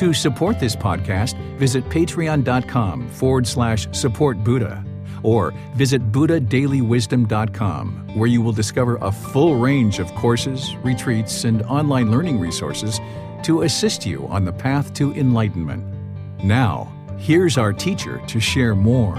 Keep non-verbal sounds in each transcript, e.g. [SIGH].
To support this podcast, visit patreon.com forward slash support Buddha or visit buddhadailywisdom.com where you will discover a full range of courses, retreats, and online learning resources to assist you on the path to enlightenment. Now, here's our teacher to share more.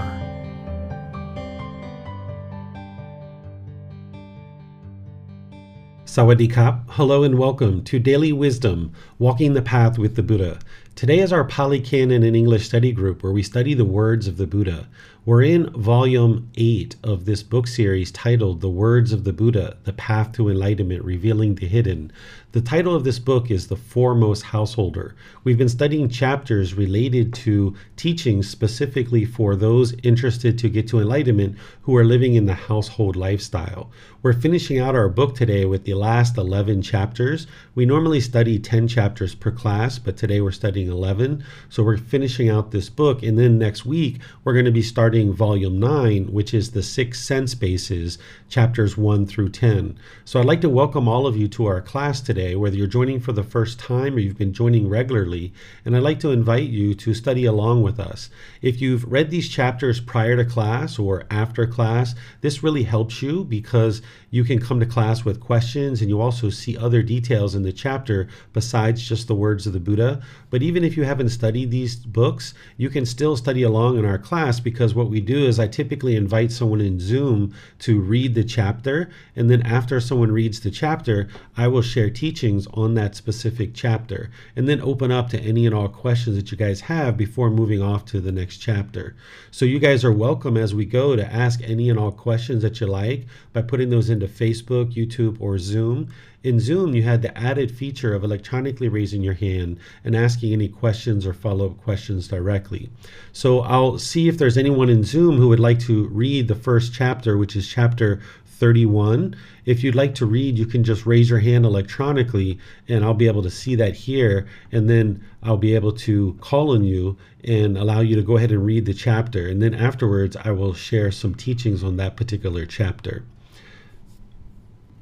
Sawadee Hello and welcome to Daily Wisdom Walking the Path with the Buddha. Today is our Pali Canon and English study group where we study the words of the Buddha. We're in volume 8 of this book series titled The Words of the Buddha The Path to Enlightenment Revealing the Hidden. The title of this book is The Foremost Householder. We've been studying chapters related to teachings specifically for those interested to get to enlightenment who are living in the household lifestyle. We're finishing out our book today with the last 11 chapters. We normally study 10 chapters per class, but today we're studying 11. So we're finishing out this book, and then next week we're going to be starting volume 9, which is the six sense bases, chapters 1 through 10. So I'd like to welcome all of you to our class today, whether you're joining for the first time or you've been joining regularly, and I'd like to invite you to study along with us. If you've read these chapters prior to class or after class, this really helps you because you can come to class with questions and you also see other details in the chapter besides just the words of the Buddha. But even if you haven't studied these books, you can still study along in our class because what we do is I typically invite someone in Zoom to read the chapter. And then after someone reads the chapter, I will share teachings on that specific chapter and then open up to any and all questions that you guys have before moving off to the next chapter. So you guys are welcome as we go to ask any and all questions that you like by putting those into Facebook, YouTube, or Zoom. In Zoom, you had the added feature of electronically raising your hand and asking any questions or follow up questions directly. So I'll see if there's anyone in Zoom who would like to read the first chapter, which is chapter 31. If you'd like to read, you can just raise your hand electronically and I'll be able to see that here. And then I'll be able to call on you and allow you to go ahead and read the chapter. And then afterwards, I will share some teachings on that particular chapter.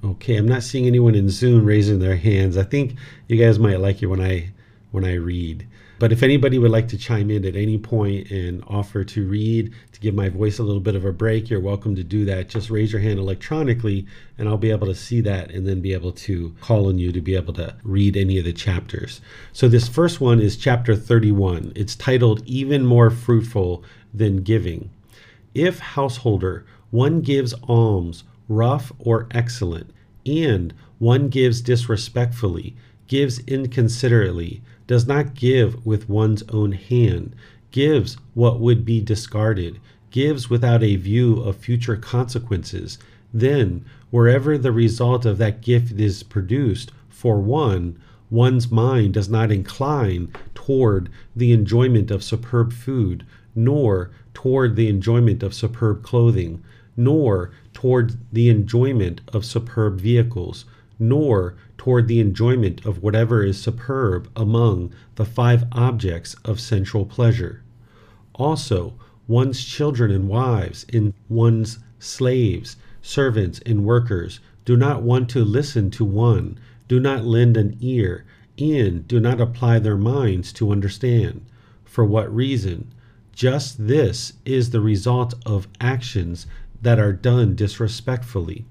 Okay, I'm not seeing anyone in Zoom raising their hands. I think you guys might like it when I when I read. But if anybody would like to chime in at any point and offer to read, to give my voice a little bit of a break, you're welcome to do that. Just raise your hand electronically and I'll be able to see that and then be able to call on you to be able to read any of the chapters. So this first one is chapter 31. It's titled Even More Fruitful Than Giving. If householder, one gives alms, rough or excellent, and one gives disrespectfully, gives inconsiderately, does not give with one's own hand, gives what would be discarded, gives without a view of future consequences, then, wherever the result of that gift is produced, for one, one's mind does not incline toward the enjoyment of superb food, nor toward the enjoyment of superb clothing, nor toward the enjoyment of superb vehicles, nor toward the enjoyment of whatever is superb among the five objects of sensual pleasure. Also, one's children and wives, and one's slaves, servants, and workers do not want to listen to one, do not lend an ear, and do not apply their minds to understand. For what reason? Just this is the result of actions that are done disrespectfully.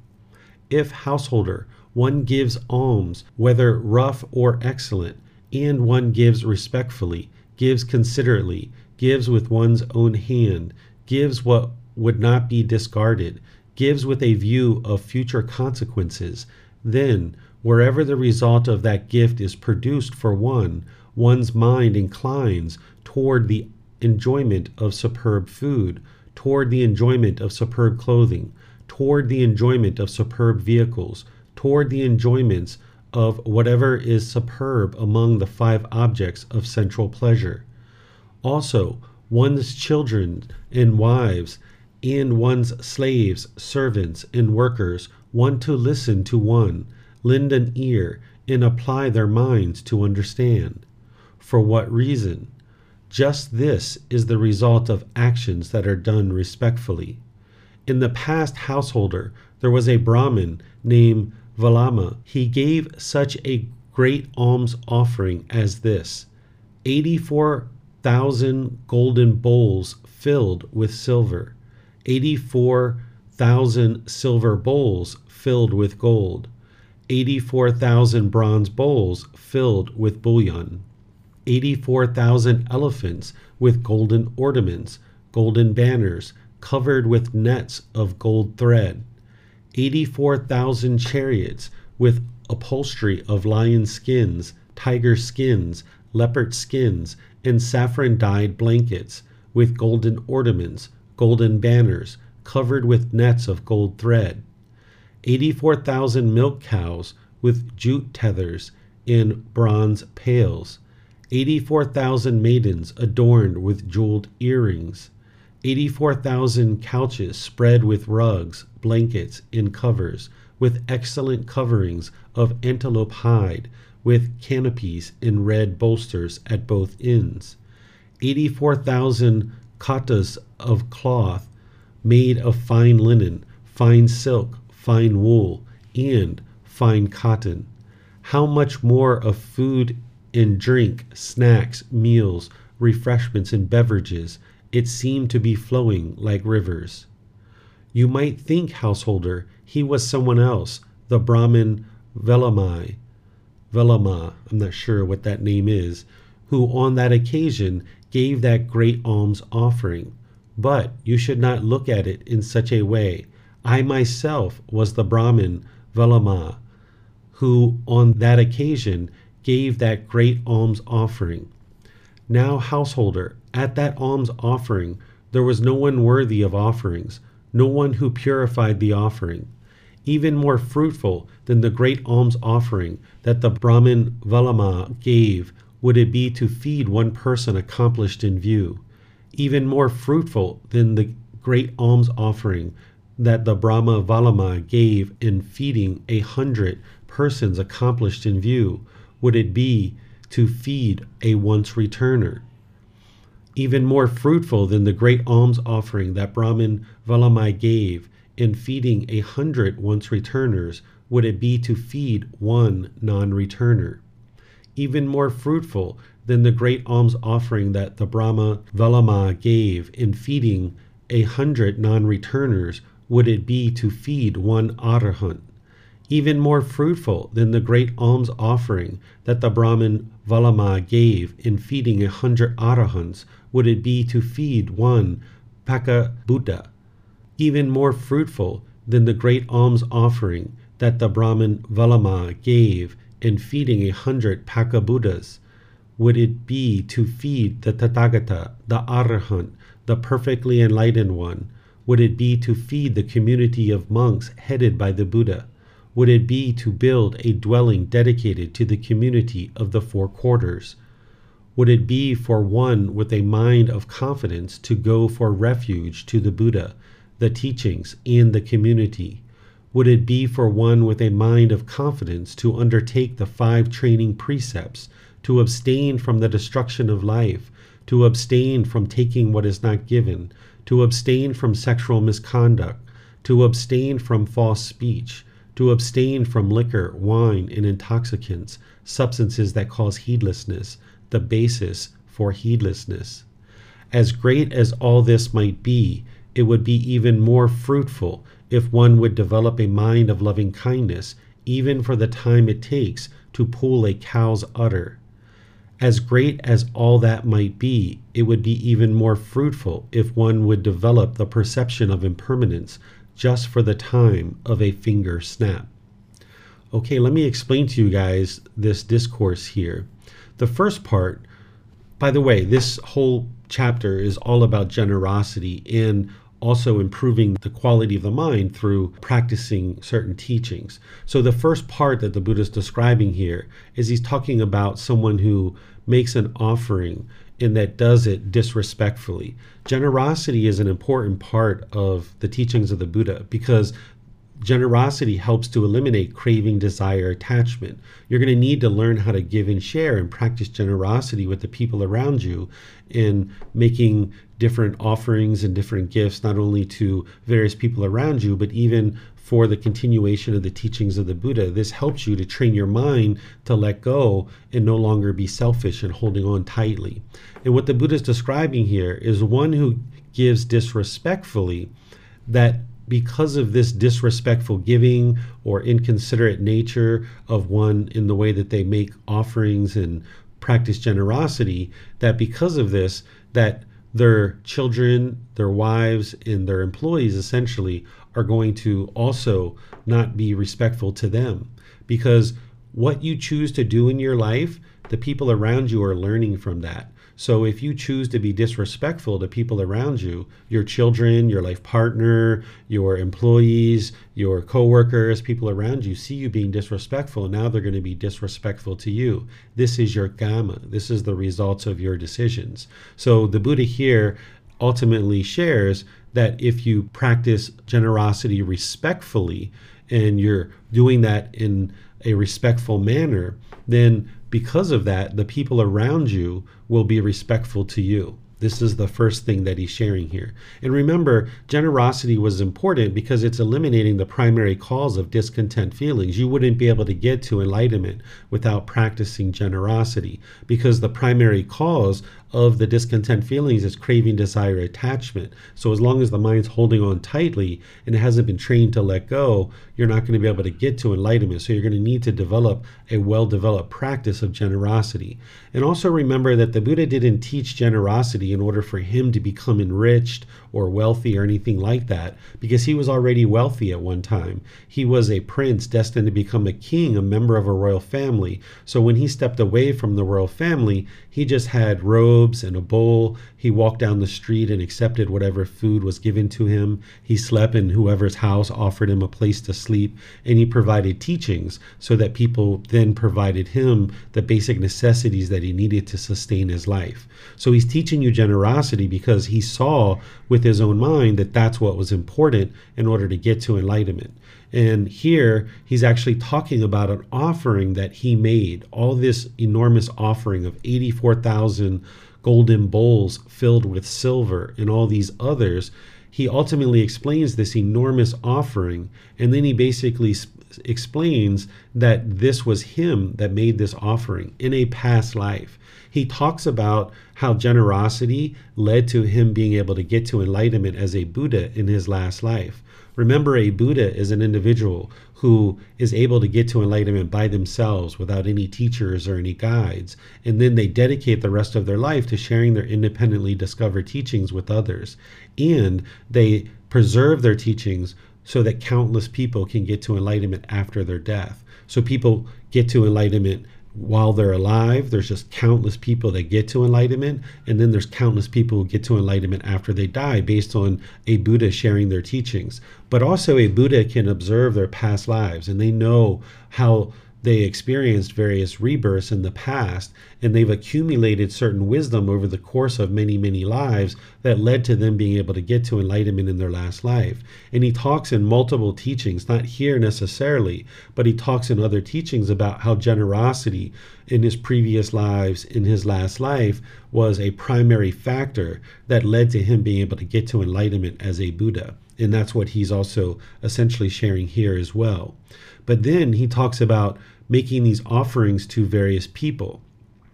If householder, one gives alms, whether rough or excellent, and one gives respectfully, gives considerately, gives with one's own hand, gives what would not be discarded, gives with a view of future consequences, then, wherever the result of that gift is produced for one, one's mind inclines toward the enjoyment of superb food, toward the enjoyment of superb clothing, toward the enjoyment of superb vehicles, toward the enjoyments of whatever is superb among the five objects of sensual pleasure. Also, one's children and wives, and one's slaves, servants, and workers, one to listen to one, lend an ear, and apply their minds to understand. For what reason? Just this is the result of actions that are done respectfully. In the past householder, there was a Brahmin named Valama. He gave such a great alms offering as this 84,000 golden bowls filled with silver, 84,000 silver bowls filled with gold, 84,000 bronze bowls filled with bullion, 84,000 elephants with golden ornaments, golden banners, covered with nets of gold thread, 84,000 chariots with upholstery of lion skins, tiger skins, leopard skins, and saffron dyed blankets, with golden ornaments, golden banners, covered with nets of gold thread. 84,000 milk cows with jute tethers in bronze pails. 84,000 maidens adorned with jeweled earrings. 84,000 couches spread with rugs, blankets, and covers, with excellent coverings of antelope hide, with canopies and red bolsters at both ends. 84,000 katas of cloth made of fine linen, fine silk, fine wool, and fine cotton. How much more of food and drink, snacks, meals, refreshments, and beverages it seemed to be flowing like rivers. You might think, householder, he was someone else, the Brahmin Velamai, Velama, I'm not sure what that name is, who on that occasion gave that great alms offering. But you should not look at it in such a way. I myself was the Brahmin Velama, who on that occasion gave that great alms offering. Now, householder, at that alms offering, there was no one worthy of offerings, no one who purified the offering. Even more fruitful than the great alms offering that the Brahmin Valama gave would it be to feed one person accomplished in view. Even more fruitful than the great alms offering that the Brahma Valama gave in feeding a hundred persons accomplished in view would it be to feed a once returner even more fruitful than the great alms offering that Brahmin Valamai gave in feeding a hundred once returners would it be to feed one non returner. Even more fruitful than the great alms offering that the Brahma Valama gave in feeding a hundred non returners would it be to feed one arahant. Even more fruitful than the great alms offering that the Brahmin Valama gave in feeding a hundred arahants would it be to feed one Paka Buddha, even more fruitful than the great alms offering that the Brahmin Valama gave in feeding a hundred Paka Buddhas, would it be to feed the Tathagata, the Arahant, the perfectly enlightened one? Would it be to feed the community of monks headed by the Buddha? Would it be to build a dwelling dedicated to the community of the four quarters? would it be for one with a mind of confidence to go for refuge to the Buddha, the teachings, and the community? Would it be for one with a mind of confidence to undertake the five training precepts, to abstain from the destruction of life, to abstain from taking what is not given, to abstain from sexual misconduct, to abstain from false speech, to abstain from liquor, wine, and intoxicants, substances that cause heedlessness, the basis for heedlessness. As great as all this might be, it would be even more fruitful if one would develop a mind of loving kindness, even for the time it takes to pull a cow's udder. As great as all that might be, it would be even more fruitful if one would develop the perception of impermanence just for the time of a finger snap. Okay, let me explain to you guys this discourse here. The first part, by the way, this whole chapter is all about generosity and also improving the quality of the mind through practicing certain teachings. So, the first part that the Buddha is describing here is he's talking about someone who makes an offering and that does it disrespectfully. Generosity is an important part of the teachings of the Buddha because generosity helps to eliminate craving, desire, attachment. You're going to need to learn how to give and share and practice generosity with the people around you in making different offerings and different gifts, not only to various people around you, but even for the continuation of the teachings of the Buddha. This helps you to train your mind to let go and no longer be selfish and holding on tightly. And what the Buddha is describing here is one who gives disrespectfully that because of this disrespectful giving or inconsiderate nature of one in the way that they make offerings and practice generosity that because of this that their children their wives and their employees essentially are going to also not be respectful to them because what you choose to do in your life, the people around you are learning from that. So if you choose to be disrespectful to people around you, your children, your life partner, your employees, your coworkers, people around you see you being disrespectful, and now they're going to be disrespectful to you. This is your karma. This is the results of your decisions. So the Buddha here ultimately shares that if you practice generosity respectfully and you're doing that in a respectful manner, then because of that, the people around you will be respectful to you. This is the first thing that he's sharing here. And remember, generosity was important because it's eliminating the primary cause of discontent feelings. You wouldn't be able to get to enlightenment without practicing generosity because the primary cause of the discontent feelings is craving, desire, attachment. So as long as the mind's holding on tightly and it hasn't been trained to let go, you're not going to be able to get to enlightenment. So you're going to need to develop a well developed practice of generosity. And also remember that the Buddha didn't teach generosity in order for him to become enriched or wealthy or anything like that, because he was already wealthy at one time. He was a prince destined to become a king, a member of a royal family. So when he stepped away from the royal family, he just had robes and a bowl. He walked down the street and accepted whatever food was given to him. He slept in whoever's house offered him a place to sleep, and he provided teachings so that people then provided him the basic necessities that he needed to sustain his life. So he's teaching you generosity because he saw with his own mind that that's what was important in order to get to enlightenment. And here he's actually talking about an offering that he made, all this enormous offering of 84,000 golden bowls filled with silver and all these others. He ultimately explains this enormous offering, and then he basically explains that this was him that made this offering in a past life. He talks about how generosity led to him being able to get to enlightenment as a Buddha in his last life. Remember, a Buddha is an individual who is able to get to enlightenment by themselves without any teachers or any guides. And then they dedicate the rest of their life to sharing their independently discovered teachings with others. And they preserve their teachings so that countless people can get to enlightenment after their death. So people get to enlightenment while they're alive, there's just countless people that get to enlightenment, and then there's countless people who get to enlightenment after they die based on a Buddha sharing their teachings. But also, a Buddha can observe their past lives and they know how they experienced various rebirths in the past and they've accumulated certain wisdom over the course of many, many lives that led to them being able to get to enlightenment in their last life. And he talks in multiple teachings, not here necessarily, but he talks in other teachings about how generosity in his previous lives, in his last life, was a primary factor that led to him being able to get to enlightenment as a Buddha. And that's what he's also essentially sharing here as well. But then he talks about making these offerings to various people.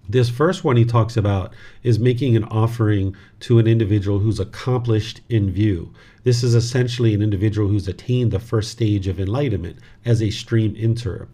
This first one he talks about is making an offering to an individual who's accomplished in view. This is essentially an individual who's attained the first stage of enlightenment as a stream enterer.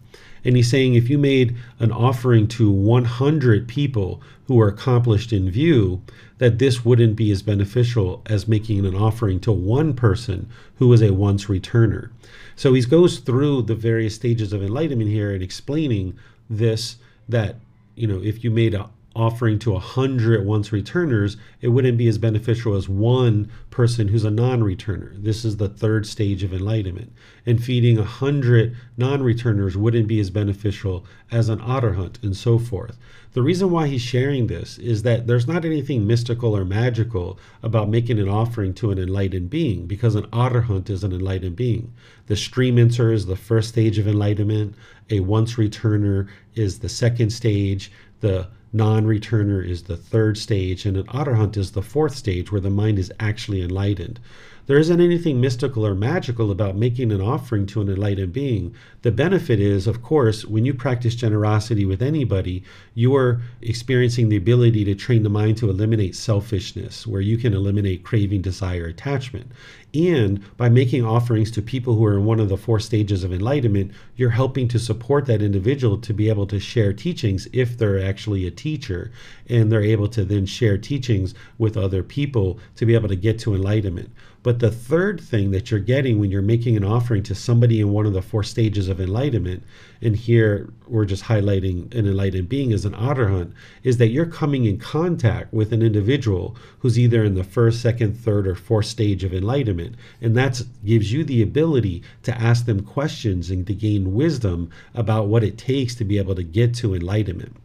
And he's saying if you made an offering to 100 people who are accomplished in view, that this wouldn't be as beneficial as making an offering to one person who is a once returner. So he goes through the various stages of enlightenment here and explaining this that you know if you made an offering to a hundred once returners, it wouldn't be as beneficial as one person who's a non-returner. This is the third stage of enlightenment. And feeding a hundred non-returners wouldn't be as beneficial as an arahant and so forth. The reason why he's sharing this is that there's not anything mystical or magical about making an offering to an enlightened being because an arahant is an enlightened being. The stream enter is the first stage of enlightenment, a once returner is the second stage, the non returner is the third stage, and an arahant is the fourth stage where the mind is actually enlightened. There isn't anything mystical or magical about making an offering to an enlightened being. The benefit is, of course, when you practice generosity with anybody, you are experiencing the ability to train the mind to eliminate selfishness, where you can eliminate craving, desire, attachment. And by making offerings to people who are in one of the four stages of enlightenment, you're helping to support that individual to be able to share teachings if they're actually a teacher. And they're able to then share teachings with other people to be able to get to enlightenment. But the third thing that you're getting when you're making an offering to somebody in one of the four stages of enlightenment, and here we're just highlighting an enlightened being as an arahant, is that you're coming in contact with an individual who's either in the first, second, third, or fourth stage of enlightenment. And that gives you the ability to ask them questions and to gain wisdom about what it takes to be able to get to enlightenment.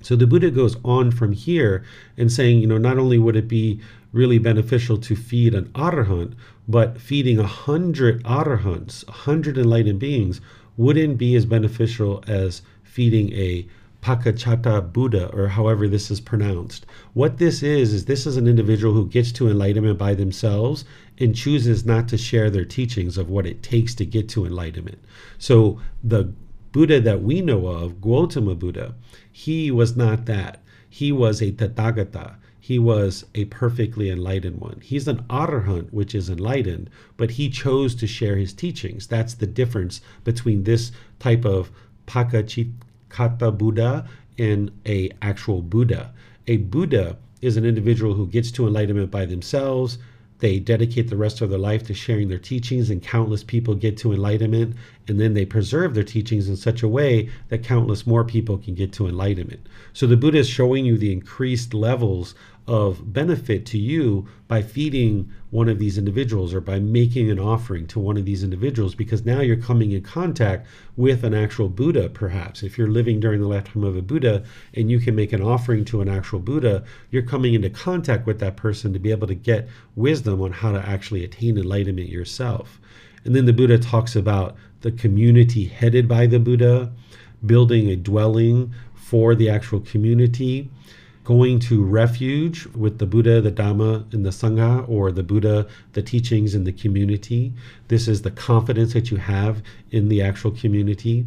So the Buddha goes on from here and saying, you know, not only would it be really beneficial to feed an arahant, but feeding a hundred arahants, a hundred enlightened beings, wouldn't be as beneficial as feeding a Pakachata Buddha, or however this is pronounced. What this is, is this is an individual who gets to enlightenment by themselves and chooses not to share their teachings of what it takes to get to enlightenment. So the Buddha that we know of, Gautama Buddha, he was not that. He was a Tathagata he was a perfectly enlightened one. He's an arahant, which is enlightened, but he chose to share his teachings. That's the difference between this type of pakachikata Buddha and a actual Buddha. A Buddha is an individual who gets to enlightenment by themselves. They dedicate the rest of their life to sharing their teachings, and countless people get to enlightenment. And then they preserve their teachings in such a way that countless more people can get to enlightenment. So the Buddha is showing you the increased levels of benefit to you by feeding one of these individuals or by making an offering to one of these individuals because now you're coming in contact with an actual Buddha, perhaps. If you're living during the lifetime of a Buddha and you can make an offering to an actual Buddha, you're coming into contact with that person to be able to get wisdom on how to actually attain enlightenment yourself. And then the Buddha talks about the community headed by the Buddha, building a dwelling for the actual community going to refuge with the Buddha, the Dhamma, and the Sangha, or the Buddha, the teachings in the community. This is the confidence that you have in the actual community.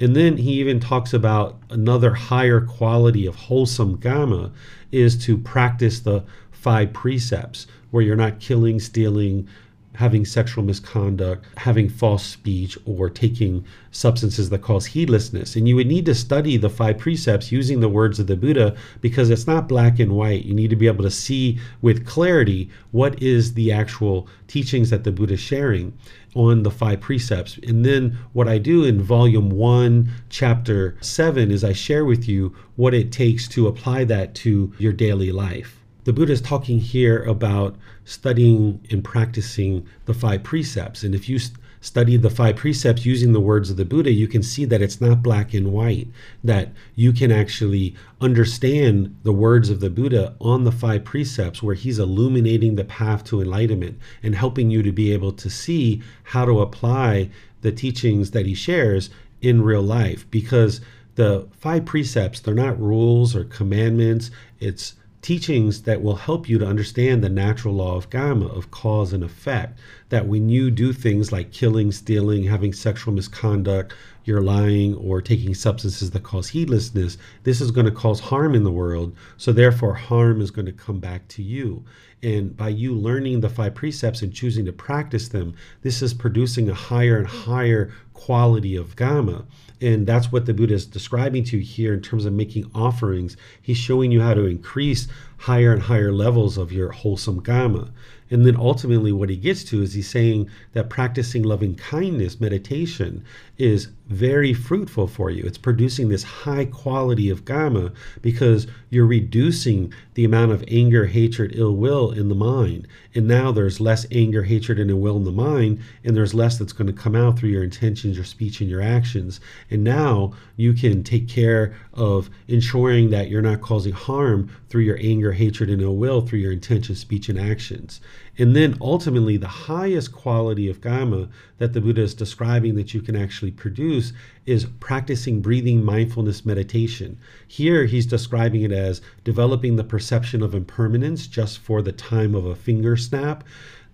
And then he even talks about another higher quality of wholesome Dhamma is to practice the five precepts where you're not killing, stealing, having sexual misconduct, having false speech, or taking substances that cause heedlessness. And you would need to study the five precepts using the words of the Buddha because it's not black and white. You need to be able to see with clarity what is the actual teachings that the Buddha is sharing on the five precepts. And then what I do in volume one, chapter seven, is I share with you what it takes to apply that to your daily life the Buddha is talking here about studying and practicing the five precepts. And if you st- study the five precepts using the words of the Buddha, you can see that it's not black and white, that you can actually understand the words of the Buddha on the five precepts, where he's illuminating the path to enlightenment and helping you to be able to see how to apply the teachings that he shares in real life. Because the five precepts, they're not rules or commandments, it's teachings that will help you to understand the natural law of karma, of cause and effect. That when you do things like killing, stealing, having sexual misconduct, you're lying, or taking substances that cause heedlessness, this is going to cause harm in the world. So, therefore, harm is going to come back to you. And by you learning the five precepts and choosing to practice them, this is producing a higher and higher quality of karma. And that's what the Buddha is describing to you here in terms of making offerings. He's showing you how to increase higher and higher levels of your wholesome karma. And then ultimately, what he gets to is he's saying that practicing loving kindness meditation is very fruitful for you. It's producing this high quality of gamma because you're reducing the amount of anger, hatred, ill will in the mind. And now there's less anger, hatred, and ill will in the mind, and there's less that's going to come out through your intentions, your speech, and your actions. And now you can take care of ensuring that you're not causing harm through your anger, hatred, and ill will through your intentions, speech, and actions. And then ultimately, the highest quality of karma that the Buddha is describing that you can actually produce is practicing breathing mindfulness meditation. Here, he's describing it as developing the perception of impermanence just for the time of a finger snap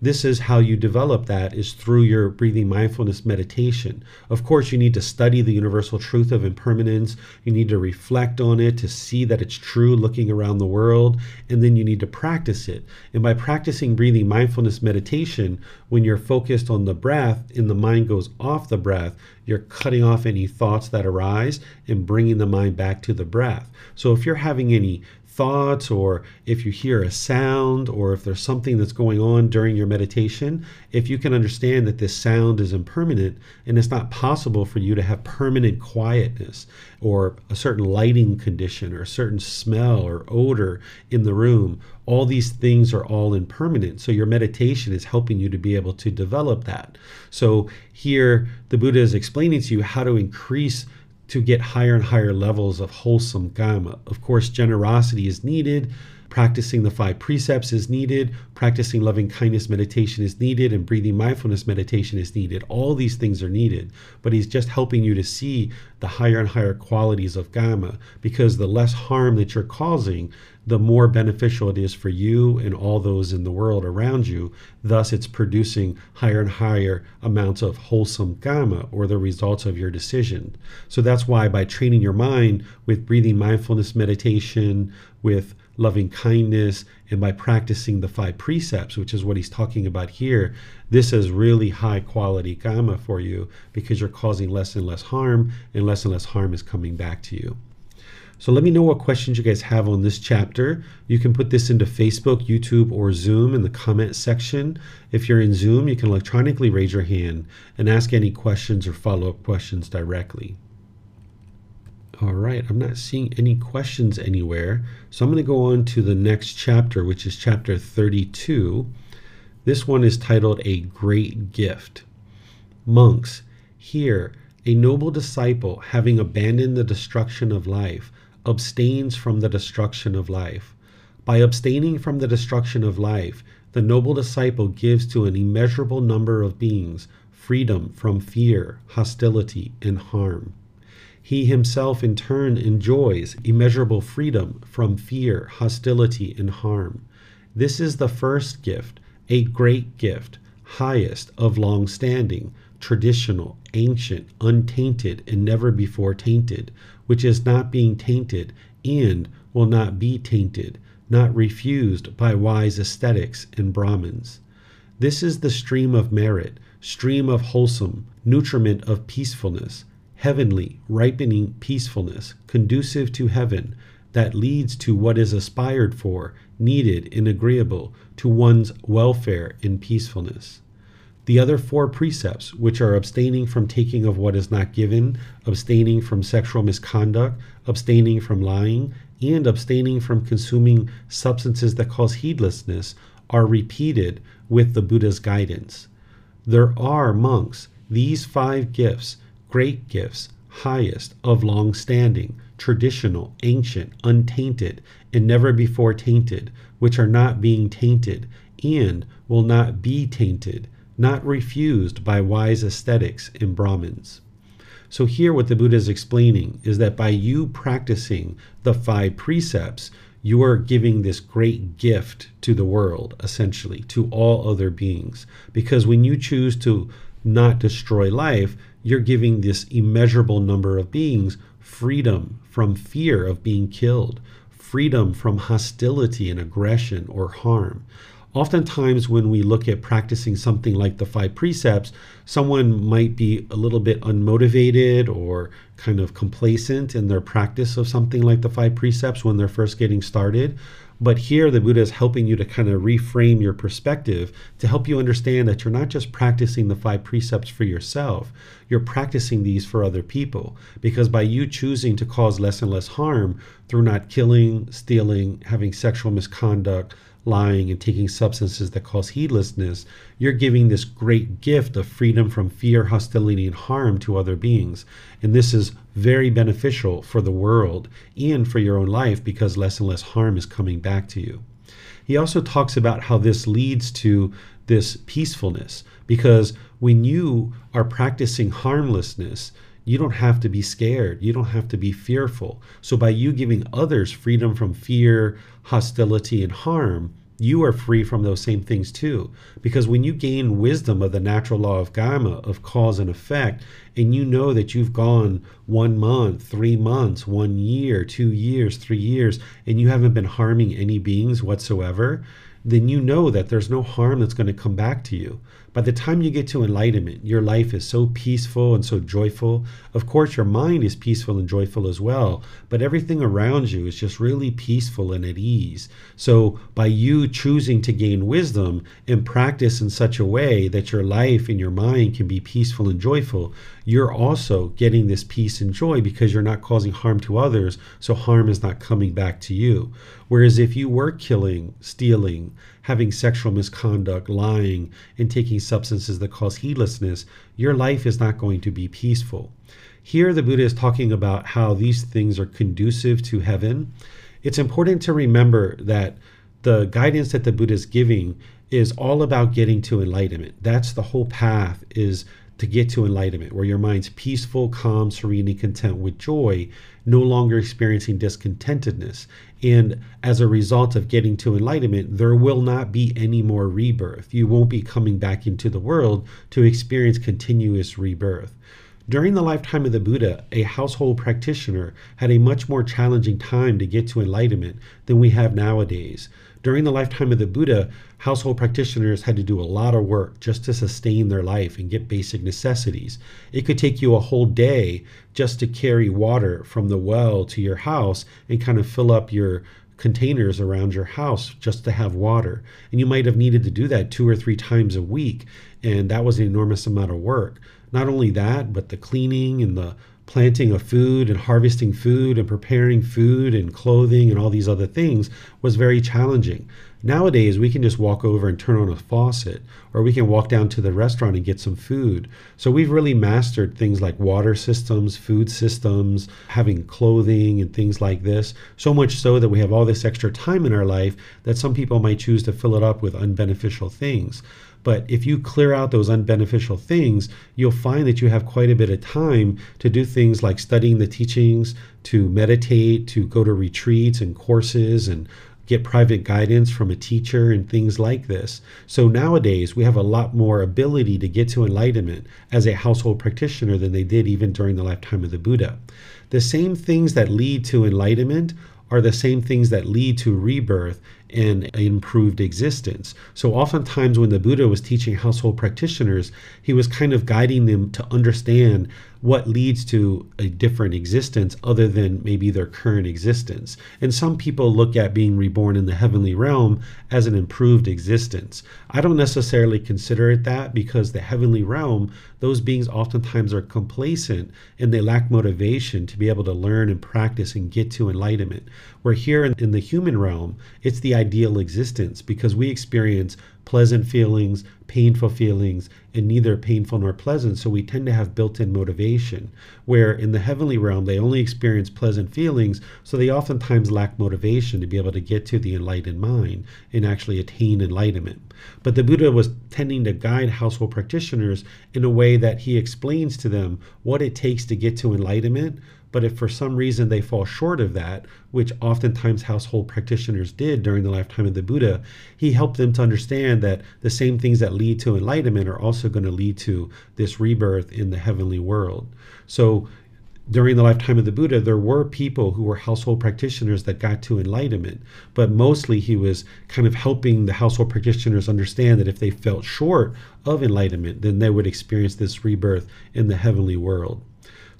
this is how you develop that is through your breathing mindfulness meditation. Of course you need to study the universal truth of impermanence. You need to reflect on it to see that it's true looking around the world and then you need to practice it. And by practicing breathing mindfulness meditation when you're focused on the breath and the mind goes off the breath you're cutting off any thoughts that arise and bringing the mind back to the breath. So if you're having any thoughts or if you hear a sound or if there's something that's going on during your meditation, if you can understand that this sound is impermanent and it's not possible for you to have permanent quietness or a certain lighting condition or a certain smell or odor in the room, all these things are all impermanent. So your meditation is helping you to be able to develop that. So here the Buddha is explaining to you how to increase to get higher and higher levels of wholesome karma. Of course, generosity is needed, practicing the five precepts is needed, practicing loving kindness meditation is needed, and breathing mindfulness meditation is needed. All these things are needed, but he's just helping you to see the higher and higher qualities of karma because the less harm that you're causing, the more beneficial it is for you and all those in the world around you. Thus, it's producing higher and higher amounts of wholesome karma or the results of your decision. So, that's why by training your mind with breathing mindfulness meditation, with loving kindness, and by practicing the five precepts, which is what he's talking about here, this is really high quality karma for you because you're causing less and less harm, and less and less harm is coming back to you. So let me know what questions you guys have on this chapter. You can put this into Facebook, YouTube, or Zoom in the comment section. If you're in Zoom, you can electronically raise your hand and ask any questions or follow up questions directly. All right, I'm not seeing any questions anywhere. So I'm going to go on to the next chapter, which is chapter 32. This one is titled A Great Gift. Monks, here, a noble disciple, having abandoned the destruction of life, abstains from the destruction of life. By abstaining from the destruction of life, the noble disciple gives to an immeasurable number of beings freedom from fear, hostility, and harm. He himself, in turn, enjoys immeasurable freedom from fear, hostility, and harm. This is the first gift, a great gift, highest of long standing, traditional, ancient, untainted, and never before tainted, which is not being tainted and will not be tainted, not refused by wise ascetics and Brahmins. This is the stream of merit, stream of wholesome, nutriment of peacefulness, heavenly, ripening peacefulness, conducive to heaven, that leads to what is aspired for, needed, and agreeable to one's welfare in peacefulness. The other four precepts, which are abstaining from taking of what is not given, abstaining from sexual misconduct, abstaining from lying, and abstaining from consuming substances that cause heedlessness, are repeated with the Buddha's guidance. There are, monks, these five gifts, great gifts, highest, of long standing, traditional, ancient, untainted, and never before tainted, which are not being tainted, and will not be tainted not refused by wise ascetics and Brahmins. So, here what the Buddha is explaining is that by you practicing the five precepts, you are giving this great gift to the world, essentially, to all other beings. Because when you choose to not destroy life, you're giving this immeasurable number of beings freedom from fear of being killed, freedom from hostility and aggression or harm oftentimes when we look at practicing something like the five precepts, someone might be a little bit unmotivated or kind of complacent in their practice of something like the five precepts when they're first getting started. But here, the Buddha is helping you to kind of reframe your perspective to help you understand that you're not just practicing the five precepts for yourself, you're practicing these for other people. Because by you choosing to cause less and less harm through not killing, stealing, having sexual misconduct, lying, and taking substances that cause heedlessness, you're giving this great gift of freedom from fear, hostility, and harm to other beings. And this is very beneficial for the world and for your own life because less and less harm is coming back to you. He also talks about how this leads to this peacefulness because when you are practicing harmlessness, you don't have to be scared. You don't have to be fearful. So, by you giving others freedom from fear, hostility, and harm, you are free from those same things too. Because when you gain wisdom of the natural law of Karma, of cause and effect, and you know that you've gone one month, three months, one year, two years, three years, and you haven't been harming any beings whatsoever, then you know that there's no harm that's going to come back to you. By the time you get to enlightenment, your life is so peaceful and so joyful. Of course, your mind is peaceful and joyful as well, but everything around you is just really peaceful and at ease. So, by you choosing to gain wisdom and practice in such a way that your life and your mind can be peaceful and joyful, you're also getting this peace and joy because you're not causing harm to others, so harm is not coming back to you. Whereas if you were killing, stealing, having sexual misconduct, lying, and taking substances that cause heedlessness, your life is not going to be peaceful. Here, the Buddha is talking about how these things are conducive to heaven. It's important to remember that the guidance that the Buddha is giving is all about getting to enlightenment. That's the whole path is to get to enlightenment, where your mind's peaceful, calm, serene, and content with joy, no longer experiencing discontentedness. And as a result of getting to enlightenment, there will not be any more rebirth. You won't be coming back into the world to experience continuous rebirth. During the lifetime of the Buddha, a household practitioner had a much more challenging time to get to enlightenment than we have nowadays. During the lifetime of the Buddha, household practitioners had to do a lot of work just to sustain their life and get basic necessities. It could take you a whole day just to carry water from the well to your house and kind of fill up your containers around your house just to have water. And you might have needed to do that two or three times a week. And that was an enormous amount of work. Not only that, but the cleaning and the planting of food and harvesting food and preparing food and clothing and all these other things was very challenging. Nowadays, we can just walk over and turn on a faucet, or we can walk down to the restaurant and get some food. So we've really mastered things like water systems, food systems, having clothing, and things like this. So much so that we have all this extra time in our life that some people might choose to fill it up with unbeneficial things. But if you clear out those unbeneficial things, you'll find that you have quite a bit of time to do things like studying the teachings, to meditate, to go to retreats and courses and get private guidance from a teacher and things like this. So nowadays, we have a lot more ability to get to enlightenment as a household practitioner than they did even during the lifetime of the Buddha. The same things that lead to enlightenment are the same things that lead to rebirth and improved existence. So, oftentimes, when the Buddha was teaching household practitioners, he was kind of guiding them to understand what leads to a different existence other than maybe their current existence. And some people look at being reborn in the heavenly realm as an improved existence. I don't necessarily consider it that because the heavenly realm, those beings oftentimes are complacent and they lack motivation to be able to learn and practice and get to enlightenment. Where here in, the human realm, it's the ideal existence because we experience pleasant feelings, painful feelings, and neither painful nor pleasant. So we tend to have built in motivation. Where in the heavenly realm, they only experience pleasant feelings, so they oftentimes lack motivation to be able to get to the enlightened mind and actually attain enlightenment. But the Buddha was tending to guide household practitioners in a way that he explains to them what it takes to get to enlightenment but if for some reason they fall short of that, which oftentimes household practitioners did during the lifetime of the Buddha, he helped them to understand that the same things that lead to enlightenment are also going to lead to this rebirth in the heavenly world. So during the lifetime of the Buddha, there were people who were household practitioners that got to enlightenment, but mostly he was kind of helping the household practitioners understand that if they felt short of enlightenment, then they would experience this rebirth in the heavenly world.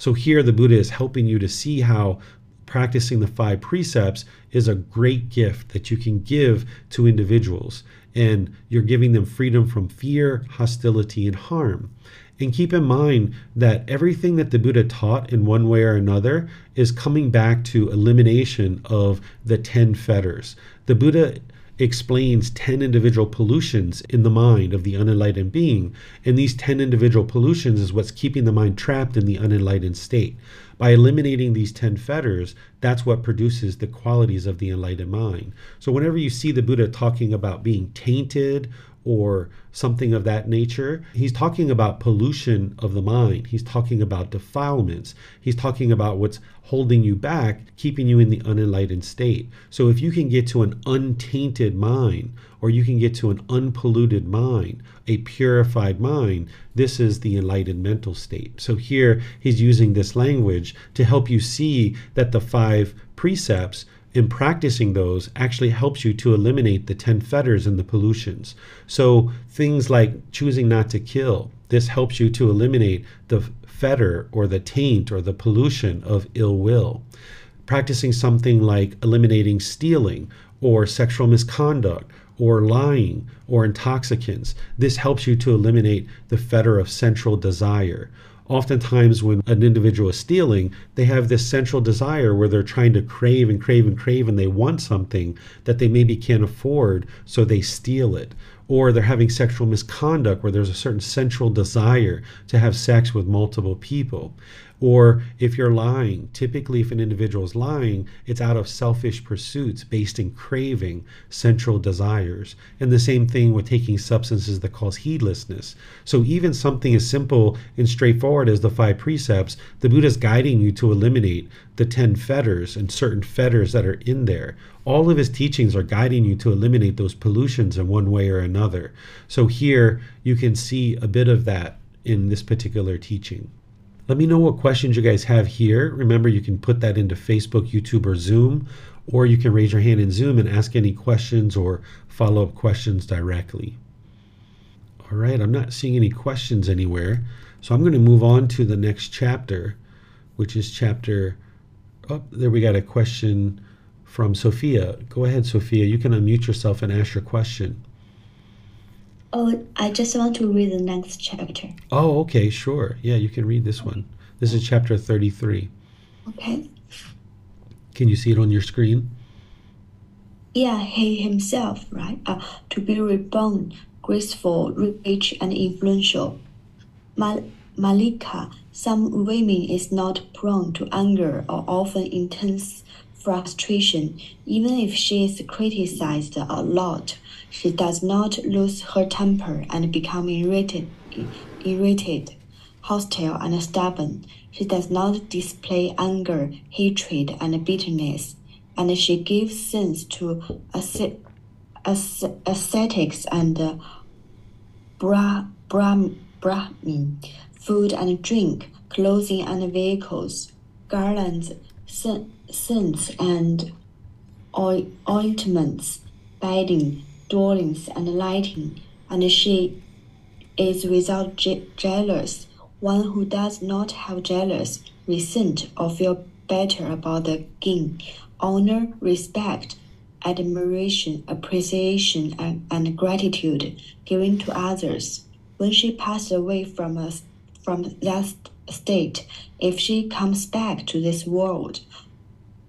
So here the Buddha is helping you to see how practicing the five precepts is a great gift that you can give to individuals. And you're giving them freedom from fear, hostility, and harm. And keep in mind that everything that the Buddha taught in one way or another is coming back to elimination of the 10 fetters. The Buddha explains 10 individual pollutions in the mind of the unenlightened being. And these 10 individual pollutions is what's keeping the mind trapped in the unenlightened state. By eliminating these 10 fetters, that's what produces the qualities of the enlightened mind. So, whenever you see the Buddha talking about being tainted or something of that nature. He's talking about pollution of the mind. He's talking about defilements. He's talking about what's holding you back, keeping you in the unenlightened state. So if you can get to an untainted mind, or you can get to an unpolluted mind, a purified mind, this is the enlightened mental state. So here he's using this language to help you see that the five precepts in practicing those actually helps you to eliminate the 10 fetters and the pollutions. So things like choosing not to kill, this helps you to eliminate the fetter or the taint or the pollution of ill will. Practicing something like eliminating stealing or sexual misconduct or lying or intoxicants, this helps you to eliminate the fetter of sensual desire oftentimes when an individual is stealing, they have this sensual desire where they're trying to crave and crave and crave and they want something that they maybe can't afford, so they steal it. Or they're having sexual misconduct where there's a certain sensual desire to have sex with multiple people. Or if you're lying, typically if an individual is lying, it's out of selfish pursuits based in craving, sensual desires. And the same thing with taking substances that cause heedlessness. So even something as simple and straightforward as the five precepts, the Buddha is guiding you to eliminate the 10 fetters and certain fetters that are in there. All of his teachings are guiding you to eliminate those pollutions in one way or another. So here you can see a bit of that in this particular teaching. Let me know what questions you guys have here. Remember, you can put that into Facebook, YouTube, or Zoom, or you can raise your hand in Zoom and ask any questions or follow up questions directly. All right, I'm not seeing any questions anywhere, so I'm going to move on to the next chapter, which is chapter. Oh, there we got a question from Sophia. Go ahead, Sophia. You can unmute yourself and ask your question. Oh, I just want to read the next chapter. Oh, okay, sure. Yeah, you can read this one. This is chapter 33. Okay. Can you see it on your screen? Yeah, he himself, right? Uh, to be reborn, graceful, rich, and influential. Mal- Mallika, some women is not prone to anger or often intense frustration, even if she is criticized a lot she does not lose her temper and become irritated, irritated, hostile, and stubborn. She does not display anger, hatred, and bitterness, and she gives sense to ascetics and uh, bra, bra, brahmin, mm, food and drink, clothing and vehicles, garlands, scents and ointments, bedding, dwellings and lighting, and she is without je- jealous, one who does not have jealous, resent, or feel better about the gain, honor, respect, admiration, appreciation, and, and gratitude given to others. When she passed away from us from that state, if she comes back to this world,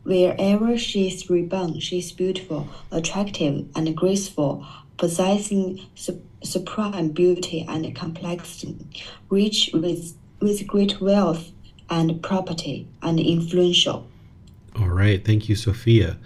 Wherever she is reborn, she is beautiful, attractive, and graceful, possessing su- supreme beauty and complexity, rich with, with great wealth and property, and influential. All right. Thank you, Sophia.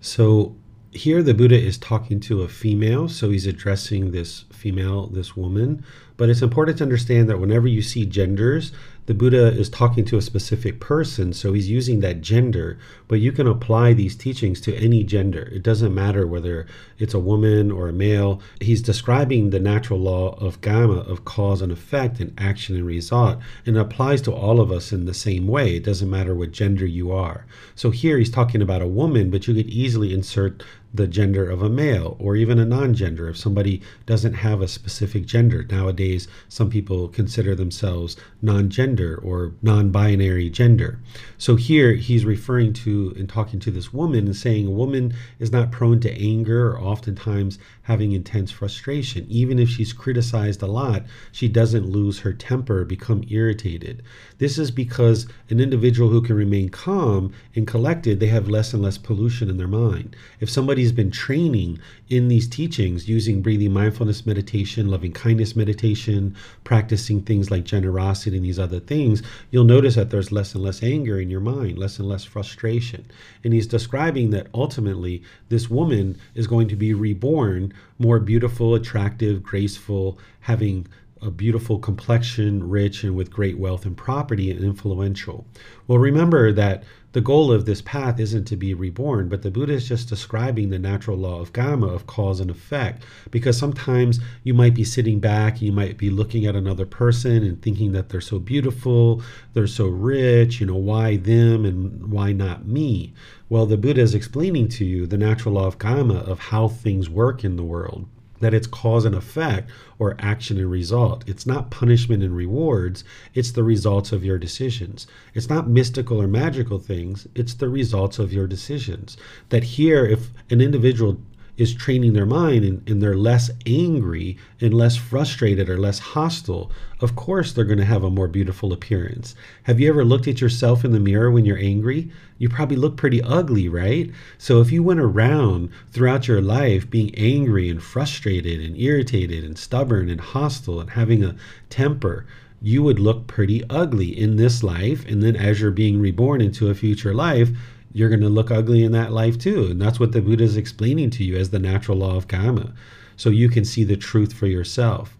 So here the Buddha is talking to a female, so he's addressing this female, this woman. But it's important to understand that whenever you see genders, the Buddha is talking to a specific person, so he's using that gender, but you can apply these teachings to any gender. It doesn't matter whether it's a woman or a male. He's describing the natural law of karma, of cause and effect, and action and result, and it applies to all of us in the same way. It doesn't matter what gender you are. So here he's talking about a woman, but you could easily insert the gender of a male or even a non gender. If somebody doesn't have a specific gender, nowadays some people consider themselves non gender or non binary gender. So here he's referring to and talking to this woman and saying a woman is not prone to anger or oftentimes having intense frustration. Even if she's criticized a lot, she doesn't lose her temper, become irritated. This is because an individual who can remain calm and collected, they have less and less pollution in their mind. If somebody's been training in these teachings using breathing mindfulness meditation, loving kindness meditation, practicing things like generosity and these other things, you'll notice that there's less and less anger in your mind, less and less frustration. And he's describing that ultimately this woman is going to be reborn more beautiful, attractive, graceful, having a beautiful complexion, rich, and with great wealth and property and influential. Well, remember that the goal of this path isn't to be reborn, but the Buddha is just describing the natural law of karma, of cause and effect. Because sometimes you might be sitting back, you might be looking at another person and thinking that they're so beautiful, they're so rich, you know, why them and why not me? Well, the Buddha is explaining to you the natural law of karma, of how things work in the world that it's cause and effect or action and result. It's not punishment and rewards, it's the results of your decisions. It's not mystical or magical things, it's the results of your decisions. That here, if an individual is training their mind and, and they're less angry and less frustrated or less hostile, of course they're going to have a more beautiful appearance. Have you ever looked at yourself in the mirror when you're angry? You probably look pretty ugly, right? So if you went around throughout your life being angry and frustrated and irritated and stubborn and hostile and having a temper, you would look pretty ugly in this life. And then as you're being reborn into a future life, you're going to look ugly in that life too. And that's what the Buddha is explaining to you as the natural law of karma. So you can see the truth for yourself.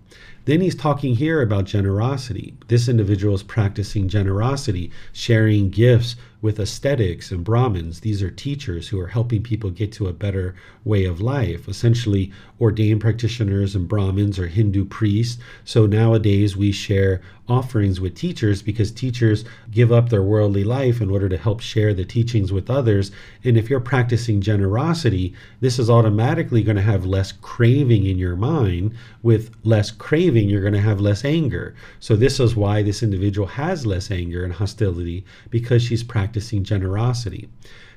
Then he's talking here about generosity. This individual is practicing generosity, sharing gifts with ascetics and Brahmins. These are teachers who are helping people get to a better way of life, essentially ordained practitioners and Brahmins or Hindu priests. So nowadays we share offerings with teachers because teachers give up their worldly life in order to help share the teachings with others. And if you're practicing generosity, this is automatically going to have less craving in your mind. With less craving, you're going to have less anger. So this is why this individual has less anger and hostility because she's practicing generosity.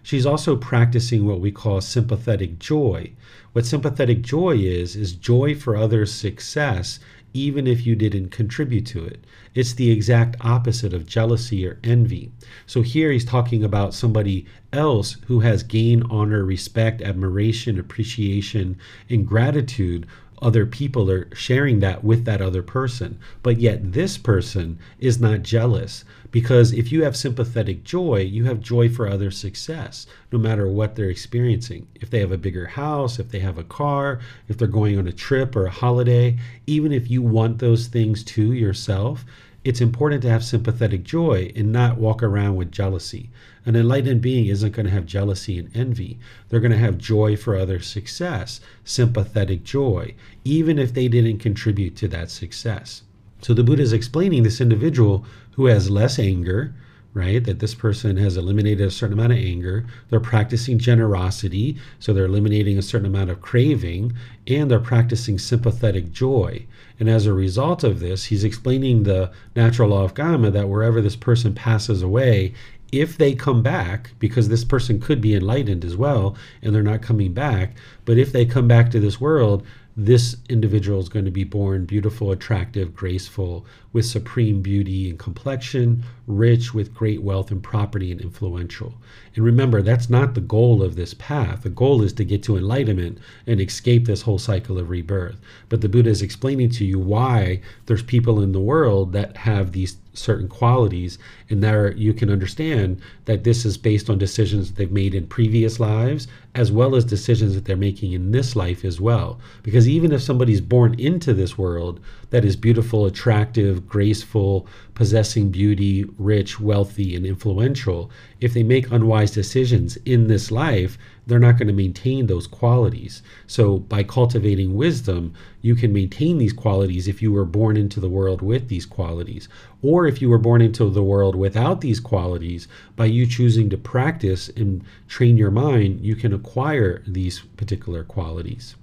She's also practicing what we call sympathetic joy. What sympathetic joy is, is joy for others' success, even if you didn't contribute to it. It's the exact opposite of jealousy or envy. So here he's talking about somebody else who has gain, honor, respect, admiration, appreciation, and gratitude other people are sharing that with that other person. But yet, this person is not jealous because if you have sympathetic joy, you have joy for other success, no matter what they're experiencing. If they have a bigger house, if they have a car, if they're going on a trip or a holiday, even if you want those things to yourself, it's important to have sympathetic joy and not walk around with jealousy. An enlightened being isn't going to have jealousy and envy. They're going to have joy for other success, sympathetic joy, even if they didn't contribute to that success. So the Buddha is explaining this individual who has less anger, right? That this person has eliminated a certain amount of anger. They're practicing generosity, so they're eliminating a certain amount of craving, and they're practicing sympathetic joy. And as a result of this, he's explaining the natural law of karma that wherever this person passes away, if they come back, because this person could be enlightened as well, and they're not coming back, but if they come back to this world, this individual is going to be born beautiful, attractive, graceful, with supreme beauty and complexion, rich with great wealth and property, and influential. And remember, that's not the goal of this path. The goal is to get to enlightenment and escape this whole cycle of rebirth. But the Buddha is explaining to you why there's people in the world that have these certain qualities and there you can understand that this is based on decisions that they've made in previous lives as well as decisions that they're making in this life as well. Because even if somebody's born into this world that is beautiful, attractive, graceful, possessing beauty, rich, wealthy, and influential, if they make unwise decisions in this life, they're not going to maintain those qualities. So, by cultivating wisdom, you can maintain these qualities if you were born into the world with these qualities. Or if you were born into the world without these qualities, by you choosing to practice and train your mind, you can acquire these particular qualities.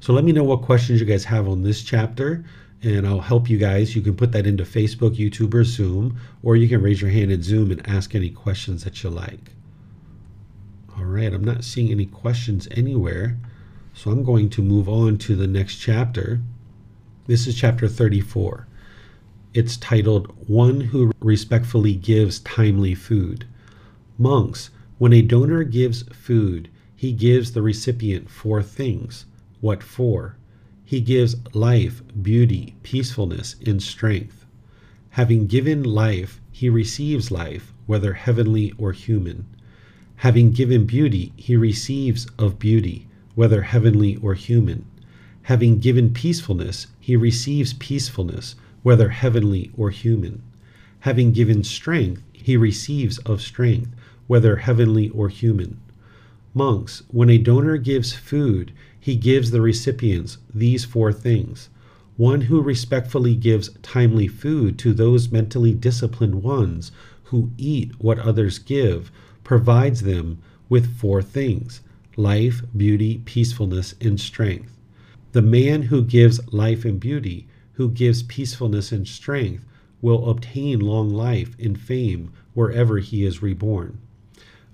So, let me know what questions you guys have on this chapter and I'll help you guys. You can put that into Facebook, YouTube, or Zoom, or you can raise your hand in Zoom and ask any questions that you like. All right, I'm not seeing any questions anywhere, so I'm going to move on to the next chapter. This is chapter 34. It's titled One Who Respectfully Gives Timely Food. Monks, when a donor gives food, he gives the recipient four things. What for? He gives life, beauty, peacefulness, and strength. Having given life, he receives life, whether heavenly or human. Having given beauty, he receives of beauty, whether heavenly or human. Having given peacefulness, he receives peacefulness, whether heavenly or human. Having given strength, he receives of strength, whether heavenly or human. Monks, when a donor gives food, he gives the recipients these four things. One who respectfully gives timely food to those mentally disciplined ones who eat what others give provides them with four things life, beauty, peacefulness, and strength. The man who gives life and beauty, who gives peacefulness and strength, will obtain long life and fame wherever he is reborn.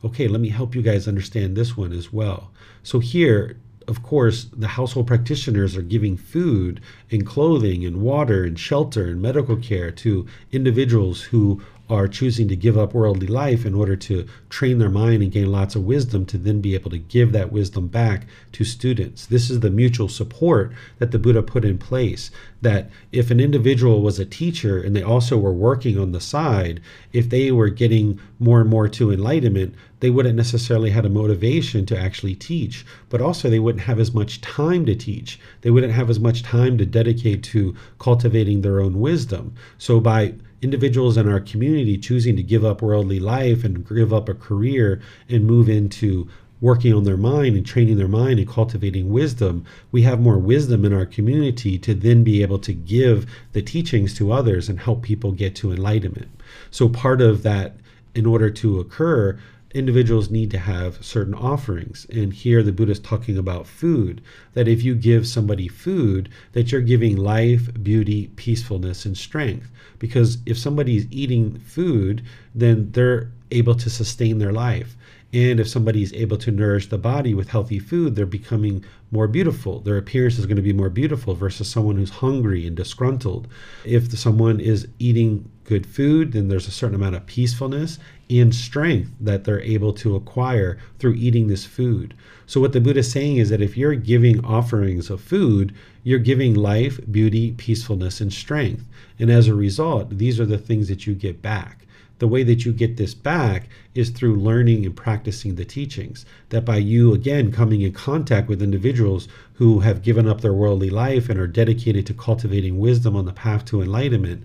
Okay, let me help you guys understand this one as well. So, here, of course, the household practitioners are giving food and clothing and water and shelter and medical care to individuals who are choosing to give up worldly life in order to train their mind and gain lots of wisdom to then be able to give that wisdom back to students. This is the mutual support that the Buddha put in place. That if an individual was a teacher and they also were working on the side, if they were getting more and more to enlightenment, they wouldn't necessarily have a motivation to actually teach, but also they wouldn't have as much time to teach. They wouldn't have as much time to dedicate to cultivating their own wisdom. So by individuals in our community choosing to give up worldly life and give up a career and move into working on their mind and training their mind and cultivating wisdom, we have more wisdom in our community to then be able to give the teachings to others and help people get to enlightenment. So, part of that, in order to occur, individuals need to have certain offerings. And here the Buddha is talking about food, that if you give somebody food, that you're giving life, beauty, peacefulness, and strength. Because if somebody's eating food, then they're able to sustain their life. And if somebody is able to nourish the body with healthy food, they're becoming more beautiful. Their appearance is going to be more beautiful versus someone who's hungry and disgruntled. If someone is eating good food, then there's a certain amount of peacefulness and strength that they're able to acquire through eating this food. So, what the Buddha is saying is that if you're giving offerings of food, you're giving life, beauty, peacefulness, and strength. And as a result, these are the things that you get back the way that you get this back is through learning and practicing the teachings. That by you, again, coming in contact with individuals who have given up their worldly life and are dedicated to cultivating wisdom on the path to enlightenment,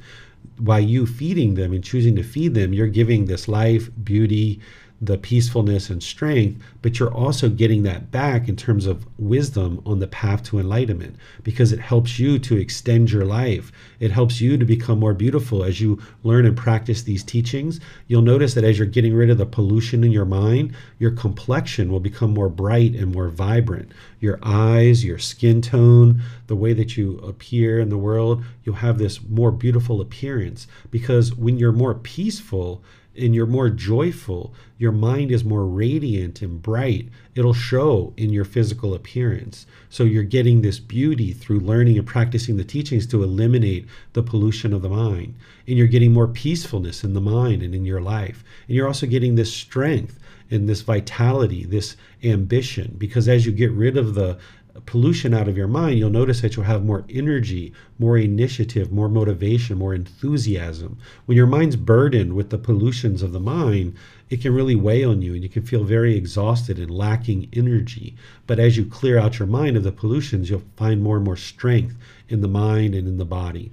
by you feeding them and choosing to feed them, you're giving this life, beauty, the peacefulness and strength, but you're also getting that back in terms of wisdom on the path to enlightenment because it helps you to extend your life. It helps you to become more beautiful as you learn and practice these teachings. You'll notice that as you're getting rid of the pollution in your mind, your complexion will become more bright and more vibrant. Your eyes, your skin tone, the way that you appear in the world, you'll have this more beautiful appearance because when you're more peaceful, and you're more joyful, your mind is more radiant and bright, it'll show in your physical appearance. So you're getting this beauty through learning and practicing the teachings to eliminate the pollution of the mind. And you're getting more peacefulness in the mind and in your life. And you're also getting this strength and this vitality, this ambition, because as you get rid of the pollution out of your mind, you'll notice that you'll have more energy, more initiative, more motivation, more enthusiasm. When your mind's burdened with the pollutions of the mind, it can really weigh on you and you can feel very exhausted and lacking energy. But as you clear out your mind of the pollutions, you'll find more and more strength in the mind and in the body.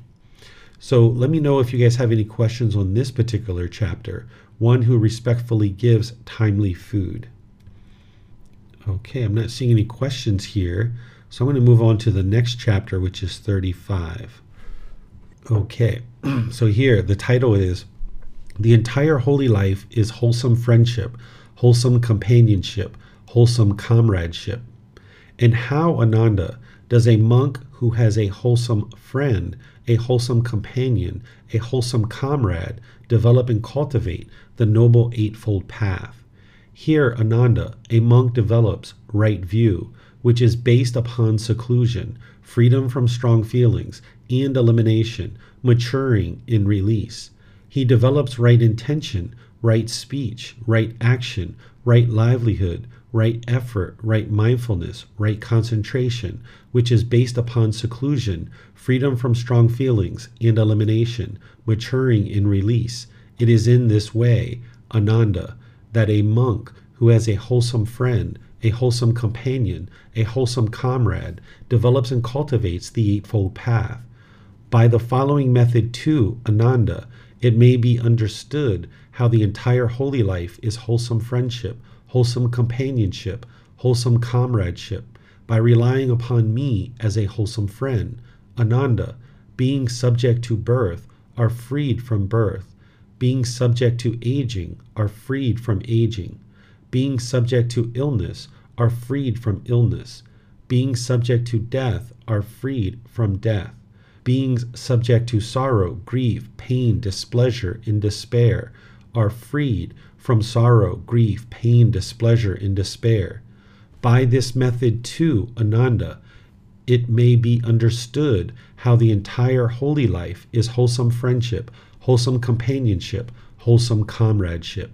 So let me know if you guys have any questions on this particular chapter. One who respectfully gives timely food. Okay, I'm not seeing any questions here. So I'm going to move on to the next chapter, which is 35. Okay, [CLEARS THROAT] so here the title is The entire holy life is wholesome friendship, wholesome companionship, wholesome comradeship. And how, Ananda, does a monk who has a wholesome friend, a wholesome companion, a wholesome comrade develop and cultivate the noble eightfold path? Here, Ananda, a monk develops right view, which is based upon seclusion, freedom from strong feelings, and elimination, maturing in release. He develops right intention, right speech, right action, right livelihood, right effort, right mindfulness, right concentration, which is based upon seclusion, freedom from strong feelings, and elimination, maturing in release. It is in this way, Ananda, that a monk who has a wholesome friend, a wholesome companion, a wholesome comrade, develops and cultivates the Eightfold Path. By the following method, too, Ananda, it may be understood how the entire holy life is wholesome friendship, wholesome companionship, wholesome comradeship, by relying upon me as a wholesome friend. Ananda, being subject to birth, are freed from birth being subject to aging, are freed from aging. Being subject to illness, are freed from illness. Being subject to death, are freed from death. Being subject to sorrow, grief, pain, displeasure, and despair, are freed from sorrow, grief, pain, displeasure, and despair. By this method, too, Ananda, it may be understood how the entire holy life is wholesome friendship, wholesome companionship, wholesome comradeship.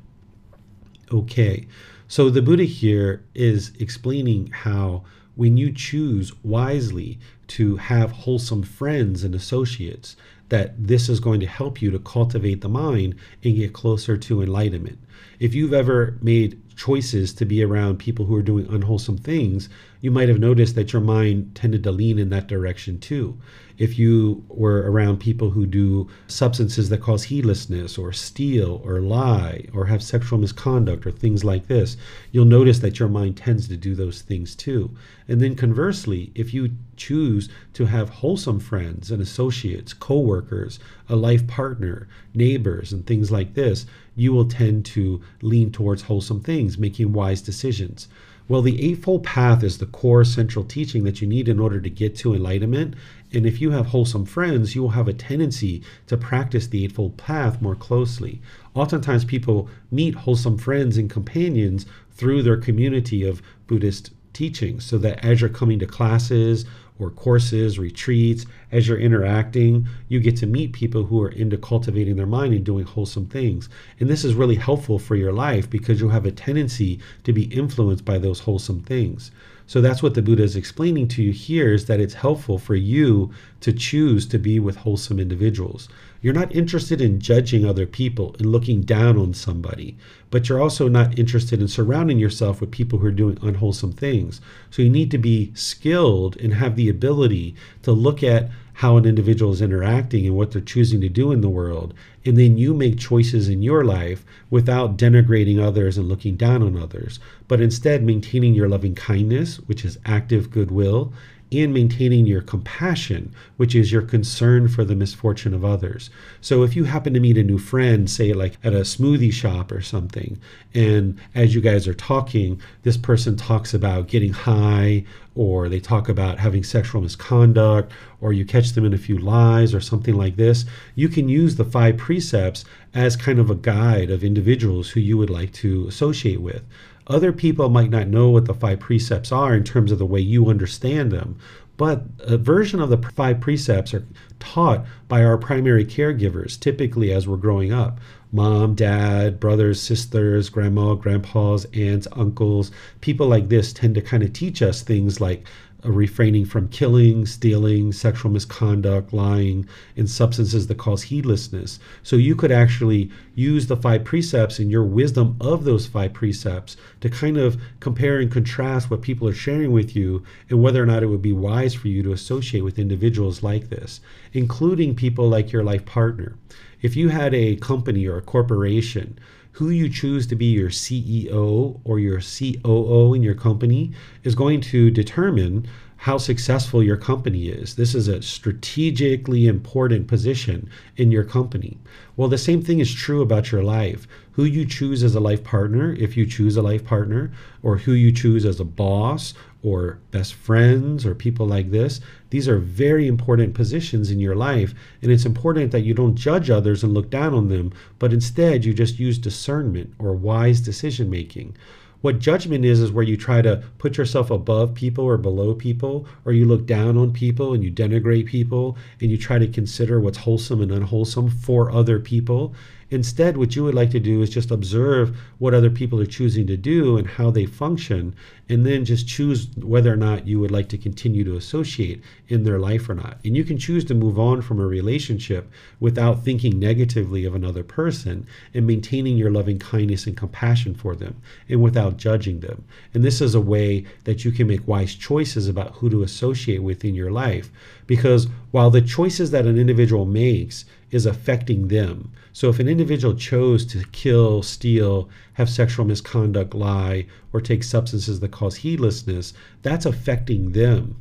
Okay, so the Buddha here is explaining how when you choose wisely to have wholesome friends and associates, that this is going to help you to cultivate the mind and get closer to enlightenment. If you've ever made choices to be around people who are doing unwholesome things, you might have noticed that your mind tended to lean in that direction too. If you were around people who do substances that cause heedlessness or steal or lie or have sexual misconduct or things like this, you'll notice that your mind tends to do those things too. And then conversely, if you choose to have wholesome friends and associates, coworkers, a life partner, neighbors, and things like this, you will tend to lean towards wholesome things, making wise decisions. Well, the Eightfold Path is the core central teaching that you need in order to get to enlightenment. And if you have wholesome friends, you will have a tendency to practice the Eightfold Path more closely. Oftentimes, people meet wholesome friends and companions through their community of Buddhist teachings, so that as you're coming to classes or courses, retreats, as you're interacting, you get to meet people who are into cultivating their mind and doing wholesome things. And this is really helpful for your life because you'll have a tendency to be influenced by those wholesome things. So that's what the Buddha is explaining to you here is that it's helpful for you to choose to be with wholesome individuals. You're not interested in judging other people and looking down on somebody, but you're also not interested in surrounding yourself with people who are doing unwholesome things. So you need to be skilled and have the ability to look at how an individual is interacting and what they're choosing to do in the world. And then you make choices in your life without denigrating others and looking down on others, but instead maintaining your loving kindness, which is active goodwill, and maintaining your compassion, which is your concern for the misfortune of others. So if you happen to meet a new friend, say like at a smoothie shop or something, and as you guys are talking, this person talks about getting high, or they talk about having sexual misconduct, or you catch them in a few lies or something like this, you can use the five precepts as kind of a guide of individuals who you would like to associate with. Other people might not know what the five precepts are in terms of the way you understand them, but a version of the five precepts are taught by our primary caregivers, typically as we're growing up mom, dad, brothers, sisters, grandma, grandpas, aunts, uncles. People like this tend to kind of teach us things like refraining from killing, stealing, sexual misconduct, lying, and substances that cause heedlessness. So you could actually use the five precepts and your wisdom of those five precepts to kind of compare and contrast what people are sharing with you and whether or not it would be wise for you to associate with individuals like this, including people like your life partner. If you had a company or a corporation, who you choose to be your CEO or your COO in your company is going to determine how successful your company is. This is a strategically important position in your company. Well, the same thing is true about your life. Who you choose as a life partner, if you choose a life partner, or who you choose as a boss or best friends or people like this. These are very important positions in your life. And it's important that you don't judge others and look down on them, but instead you just use discernment or wise decision making. What judgment is, is where you try to put yourself above people or below people, or you look down on people and you denigrate people and you try to consider what's wholesome and unwholesome for other people. Instead, what you would like to do is just observe what other people are choosing to do and how they function, and then just choose whether or not you would like to continue to associate in their life or not. And you can choose to move on from a relationship without thinking negatively of another person and maintaining your loving kindness and compassion for them and without judging them. And this is a way that you can make wise choices about who to associate with in your life. Because while the choices that an individual makes is affecting them, so if an individual chose to kill, steal, have sexual misconduct, lie, or take substances that cause heedlessness, that's affecting them.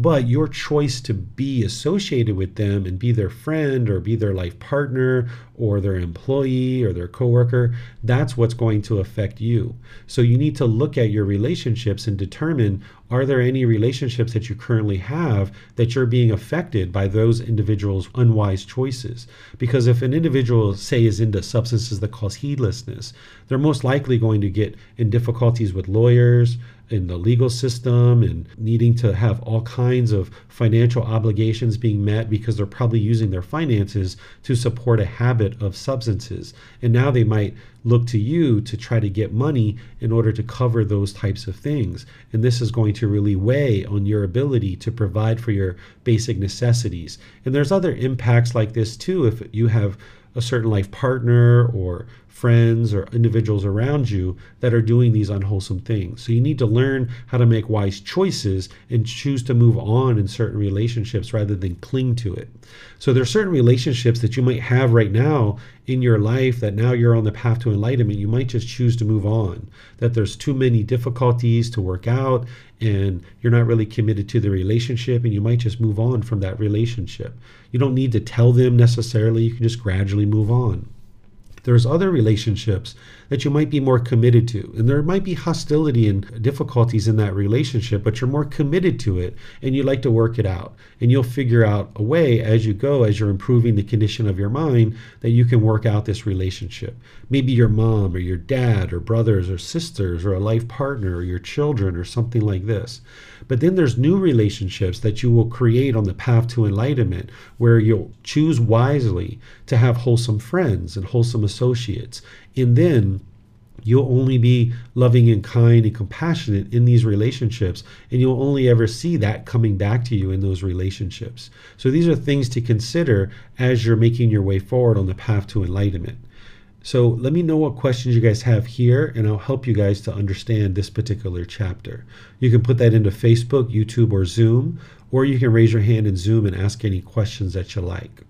But your choice to be associated with them and be their friend or be their life partner or their employee or their coworker, that's what's going to affect you. So you need to look at your relationships and determine are there any relationships that you currently have that you're being affected by those individuals' unwise choices? Because if an individual, say, is into substances that cause heedlessness, they're most likely going to get in difficulties with lawyers, in the legal system and needing to have all kinds of financial obligations being met because they're probably using their finances to support a habit of substances. And now they might look to you to try to get money in order to cover those types of things. And this is going to really weigh on your ability to provide for your basic necessities. And there's other impacts like this too if you have a certain life partner or friends or individuals around you that are doing these unwholesome things. So you need to learn how to make wise choices and choose to move on in certain relationships rather than cling to it. So there are certain relationships that you might have right now in your life that now you're on the path to enlightenment, you might just choose to move on. That there's too many difficulties to work out and you're not really committed to the relationship and you might just move on from that relationship. You don't need to tell them necessarily, you can just gradually move on there's other relationships that you might be more committed to. And there might be hostility and difficulties in that relationship, but you're more committed to it and you like to work it out. And you'll figure out a way as you go, as you're improving the condition of your mind, that you can work out this relationship. Maybe your mom or your dad or brothers or sisters or a life partner or your children or something like this. But then there's new relationships that you will create on the path to enlightenment where you'll choose wisely to have wholesome friends and wholesome associates. And then you'll only be loving and kind and compassionate in these relationships and you'll only ever see that coming back to you in those relationships so these are things to consider as you're making your way forward on the path to enlightenment so let me know what questions you guys have here, and I'll help you guys to understand this particular chapter. You can put that into Facebook, YouTube, or Zoom, or you can raise your hand in Zoom and ask any questions that you like.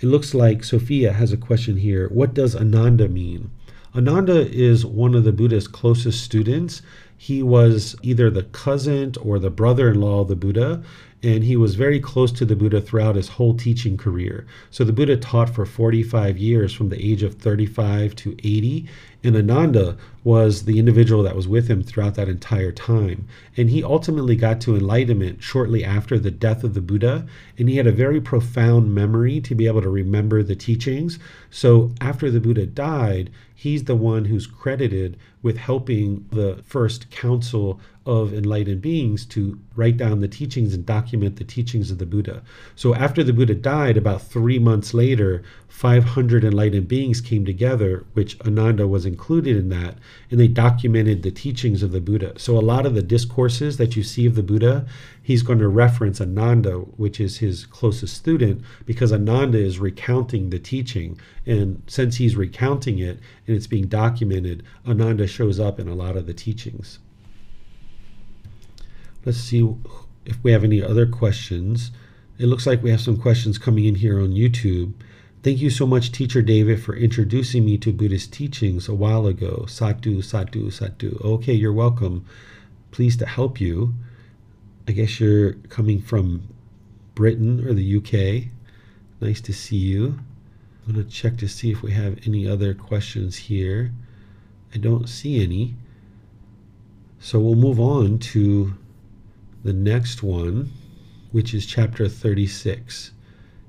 It looks like Sophia has a question here. What does Ananda mean? Ananda is one of the Buddha's closest students. He was either the cousin or the brother in law of the Buddha, and he was very close to the Buddha throughout his whole teaching career. So the Buddha taught for 45 years from the age of 35 to 80, and Ananda was the individual that was with him throughout that entire time. And he ultimately got to enlightenment shortly after the death of the Buddha, and he had a very profound memory to be able to remember the teachings. So after the Buddha died, he's the one who's credited with helping the first council of enlightened beings to write down the teachings and document the teachings of the Buddha. So after the Buddha died, about three months later, 500 enlightened beings came together, which Ananda was included in that, and they documented the teachings of the Buddha. So a lot of the discourses that you see of the Buddha, he's going to reference Ananda, which is his closest student, because Ananda is recounting the teaching. And since he's recounting it and it's being documented, Ananda shows up in a lot of the teachings. Let's see if we have any other questions. It looks like we have some questions coming in here on YouTube. Thank you so much, Teacher David, for introducing me to Buddhist teachings a while ago. Satu, Satu, Satu. Okay, you're welcome. Pleased to help you. I guess you're coming from Britain or the UK. Nice to see you. I'm going to check to see if we have any other questions here. I don't see any. So we'll move on to the next one, which is chapter 36.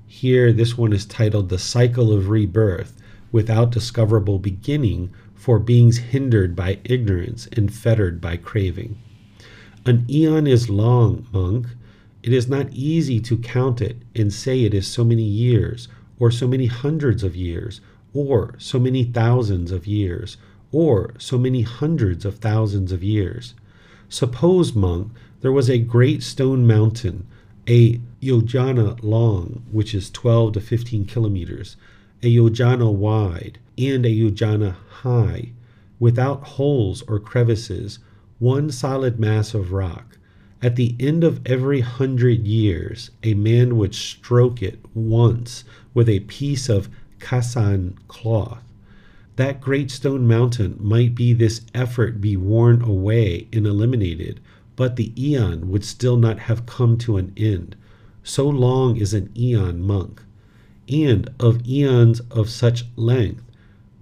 Here, this one is titled The Cycle of Rebirth Without Discoverable Beginning for Beings Hindered by Ignorance and Fettered by Craving. An eon is long, monk. It is not easy to count it and say it is so many years, or so many hundreds of years, or so many thousands of years, or so many hundreds of thousands of years. Suppose, monk, there was a great stone mountain a yojana long, which is 12 to 15 kilometers, a yojana wide, and a yojana high, without holes or crevices, one solid mass of rock. At the end of every hundred years, a man would stroke it once with a piece of Kasian cloth. That great stone mountain might be this effort be worn away and eliminated but the eon would still not have come to an end. So long is an eon monk. And of eons of such length,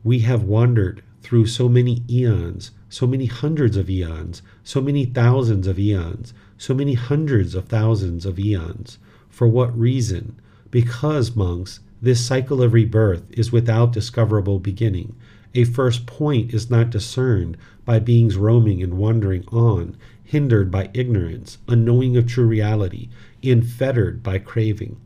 we have wandered through so many eons, so many hundreds of eons, so many thousands of eons, so many hundreds of thousands of eons. For what reason? Because, monks, this cycle of rebirth is without discoverable beginning. A first point is not discerned by beings roaming and wandering on, hindered by ignorance, unknowing of true reality, and fettered by craving.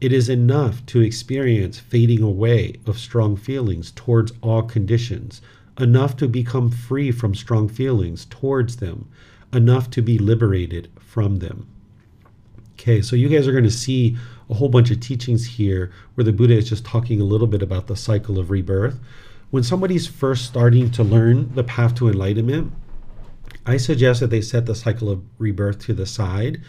It is enough to experience fading away of strong feelings towards all conditions, enough to become free from strong feelings towards them, enough to be liberated from them. Okay, so you guys are going to see a whole bunch of teachings here where the Buddha is just talking a little bit about the cycle of rebirth. When somebody's first starting to learn the path to enlightenment, I suggest that they set the cycle of rebirth to the side,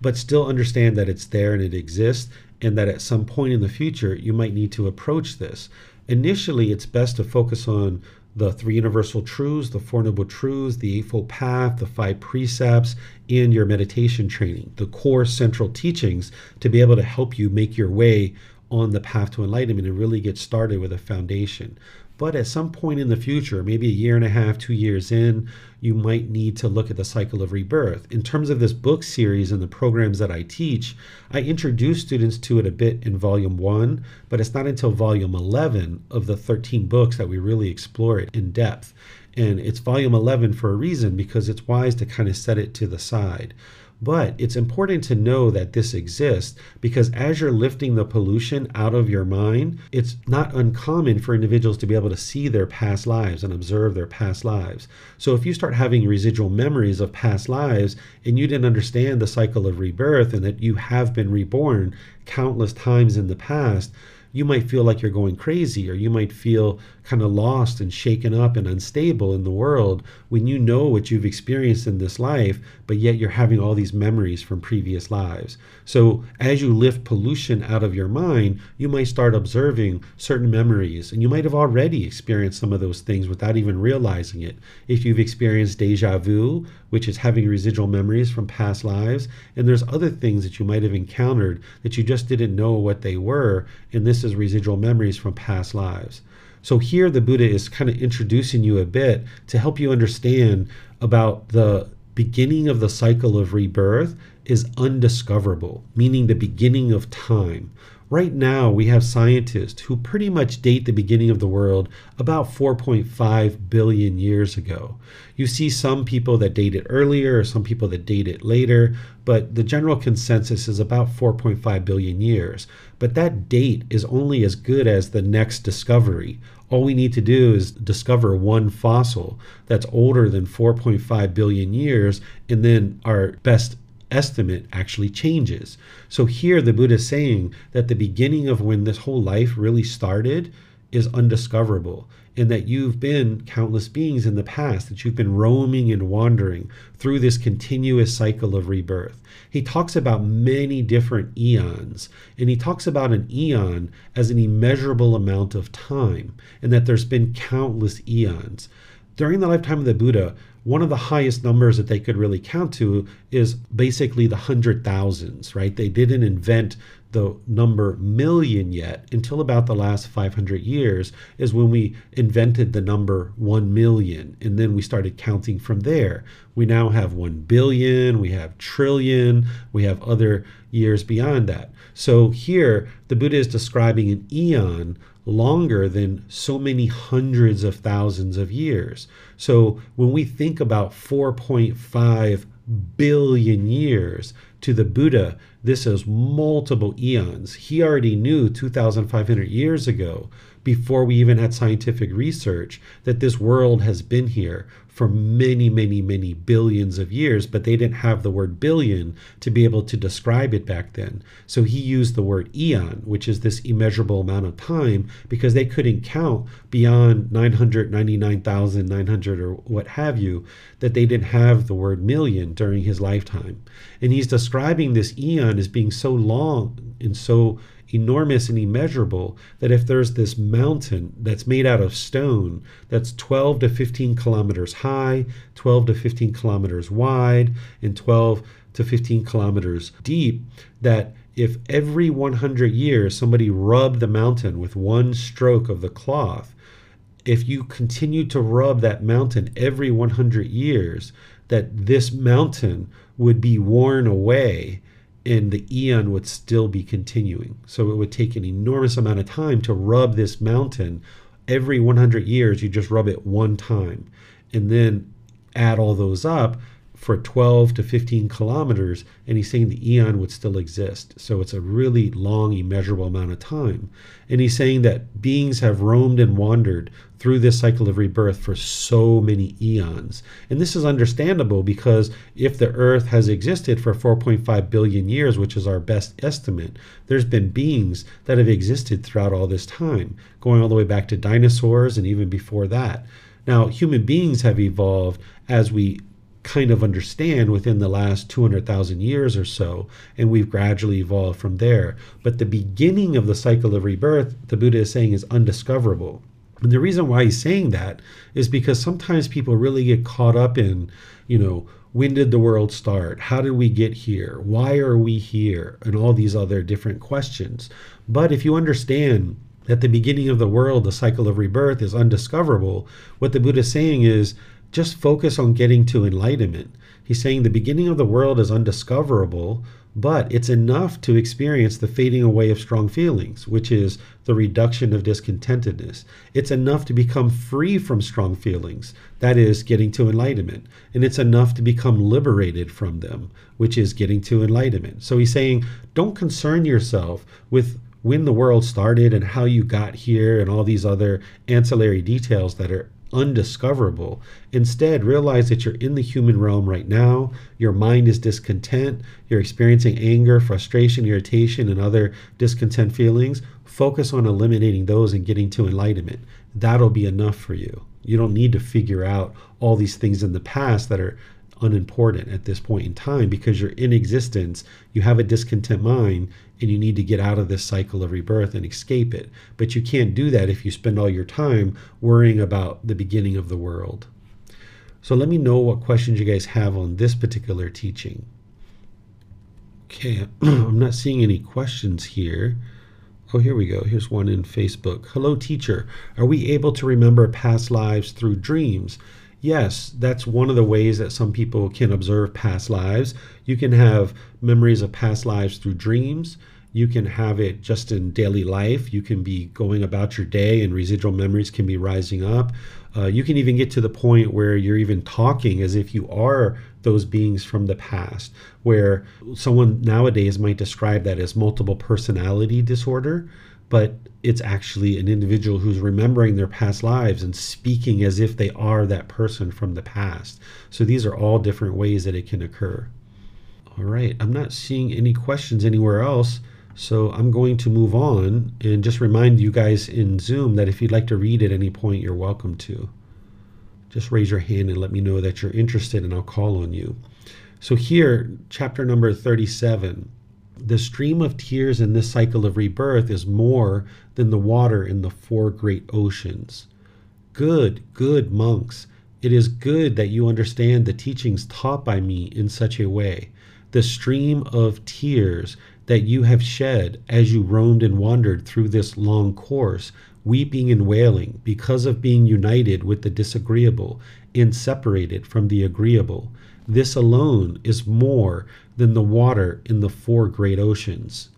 but still understand that it's there and it exists, and that at some point in the future you might need to approach this. Initially, it's best to focus on the three universal truths, the Four Noble Truths, the Eightfold Path, the five precepts, and your meditation training, the core central teachings to be able to help you make your way on the path to enlightenment and really get started with a foundation. But at some point in the future, maybe a year and a half, two years in, you might need to look at the cycle of rebirth. In terms of this book series and the programs that I teach, I introduce students to it a bit in volume one, but it's not until volume 11 of the 13 books that we really explore it in depth. And it's volume 11 for a reason because it's wise to kind of set it to the side. But it's important to know that this exists because as you're lifting the pollution out of your mind, it's not uncommon for individuals to be able to see their past lives and observe their past lives. So if you start having residual memories of past lives and you didn't understand the cycle of rebirth and that you have been reborn countless times in the past, you might feel like you're going crazy or you might feel kind of lost and shaken up and unstable in the world when you know what you've experienced in this life, but yet you're having all these memories from previous lives. So, as you lift pollution out of your mind, you might start observing certain memories, and you might have already experienced some of those things without even realizing it. If you've experienced deja vu, which is having residual memories from past lives, and there's other things that you might have encountered that you just didn't know what they were, and this is residual memories from past lives. So here the Buddha is kind of introducing you a bit to help you understand about the beginning of the cycle of rebirth is undiscoverable, meaning the beginning of time. Right now, we have scientists who pretty much date the beginning of the world about 4.5 billion years ago. You see some people that date it earlier or some people that date it later, but the general consensus is about 4.5 billion years. But that date is only as good as the next discovery. All we need to do is discover one fossil that's older than 4.5 billion years, and then our best estimate actually changes. So here the Buddha is saying that the beginning of when this whole life really started is undiscoverable and that you've been countless beings in the past, that you've been roaming and wandering through this continuous cycle of rebirth. He talks about many different eons, and he talks about an eon as an immeasurable amount of time, and that there's been countless eons. During the lifetime of the Buddha, one of the highest numbers that they could really count to is basically the hundred thousands, right? They didn't invent the number million yet until about the last 500 years is when we invented the number 1 million and then we started counting from there we now have 1 billion we have trillion we have other years beyond that so here the buddha is describing an eon longer than so many hundreds of thousands of years so when we think about 4.5 billion years to the buddha this is multiple eons. He already knew 2,500 years ago, before we even had scientific research, that this world has been here for many, many, many billions of years, but they didn't have the word billion to be able to describe it back then. So he used the word eon, which is this immeasurable amount of time, because they couldn't count beyond 999,900 or what have you, that they didn't have the word million during his lifetime. And he's describing this eon as being so long and so enormous and immeasurable that if there's this mountain that's made out of stone that's 12 to 15 kilometers high, 12 to 15 kilometers wide, and 12 to 15 kilometers deep, that if every 100 years somebody rubbed the mountain with one stroke of the cloth, if you continue to rub that mountain every 100 years, that this mountain would be worn away and the eon would still be continuing. So it would take an enormous amount of time to rub this mountain. Every 100 years, you just rub it one time and then add all those up for 12 to 15 kilometers, and he's saying the eon would still exist. So it's a really long, immeasurable amount of time. And he's saying that beings have roamed and wandered through this cycle of rebirth for so many eons. And this is understandable because if the earth has existed for 4.5 billion years, which is our best estimate, there's been beings that have existed throughout all this time, going all the way back to dinosaurs and even before that. Now, human beings have evolved as we kind of understand within the last 200,000 years or so, and we've gradually evolved from there. But the beginning of the cycle of rebirth, the Buddha is saying, is undiscoverable. And the reason why he's saying that is because sometimes people really get caught up in, you know, when did the world start? How did we get here? Why are we here? And all these other different questions. But if you understand that the beginning of the world, the cycle of rebirth, is undiscoverable, what the Buddha is saying is just focus on getting to enlightenment. He's saying the beginning of the world is undiscoverable, but it's enough to experience the fading away of strong feelings, which is the reduction of discontentedness. It's enough to become free from strong feelings, that is, getting to enlightenment. And it's enough to become liberated from them, which is getting to enlightenment. So he's saying, don't concern yourself with when the world started and how you got here and all these other ancillary details that are undiscoverable. Instead, realize that you're in the human realm right now. Your mind is discontent. You're experiencing anger, frustration, irritation, and other discontent feelings. Focus on eliminating those and getting to enlightenment. That'll be enough for you. You don't need to figure out all these things in the past that are unimportant at this point in time because you're in existence, you have a discontent mind, and you need to get out of this cycle of rebirth and escape it. But you can't do that if you spend all your time worrying about the beginning of the world. So let me know what questions you guys have on this particular teaching. Okay, [CLEARS THROAT] I'm not seeing any questions here. Oh, here we go. Here's one in Facebook. Hello, teacher. Are we able to remember past lives through dreams? Yes, that's one of the ways that some people can observe past lives. You can have memories of past lives through dreams. You can have it just in daily life. You can be going about your day and residual memories can be rising up. Uh, you can even get to the point where you're even talking as if you are those beings from the past, where someone nowadays might describe that as multiple personality disorder, but it's actually an individual who's remembering their past lives and speaking as if they are that person from the past. So these are all different ways that it can occur. All right, I'm not seeing any questions anywhere else. So I'm going to move on and just remind you guys in Zoom that if you'd like to read at any point, you're welcome to. Just raise your hand and let me know that you're interested, and I'll call on you. So, here, chapter number 37 the stream of tears in this cycle of rebirth is more than the water in the four great oceans. Good, good monks, it is good that you understand the teachings taught by me in such a way. The stream of tears that you have shed as you roamed and wandered through this long course, weeping and wailing because of being united with the disagreeable and separated from the agreeable. This alone is more than the water in the four great oceans.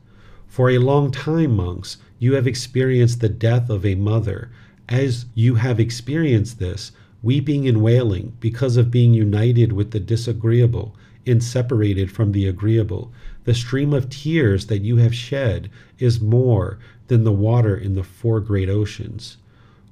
For a long time, monks, you have experienced the death of a mother. As you have experienced this, weeping and wailing because of being united with the disagreeable and separated from the agreeable, the stream of tears that you have shed is more than the water in the four great oceans.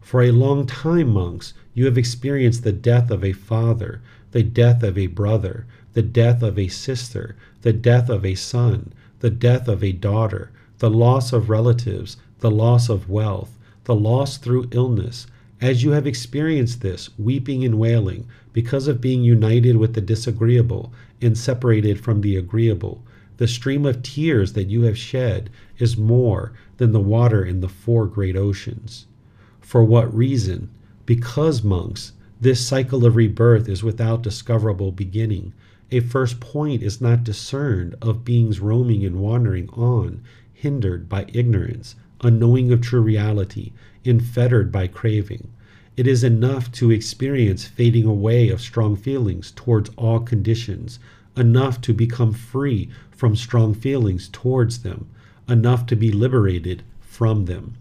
For a long time, monks, you have experienced the death of a father, the death of a brother, the death of a sister, the death of a son, the death of a daughter, the loss of relatives, the loss of wealth, the loss through illness. As you have experienced this, weeping and wailing, because of being united with the disagreeable and separated from the agreeable, the stream of tears that you have shed is more than the water in the four great oceans. For what reason? Because, monks, this cycle of rebirth is without discoverable beginning. A first point is not discerned of beings roaming and wandering on, hindered by ignorance, unknowing of true reality, enfettered by craving. It is enough to experience fading away of strong feelings towards all conditions, enough to become free from strong feelings towards them, enough to be liberated from them.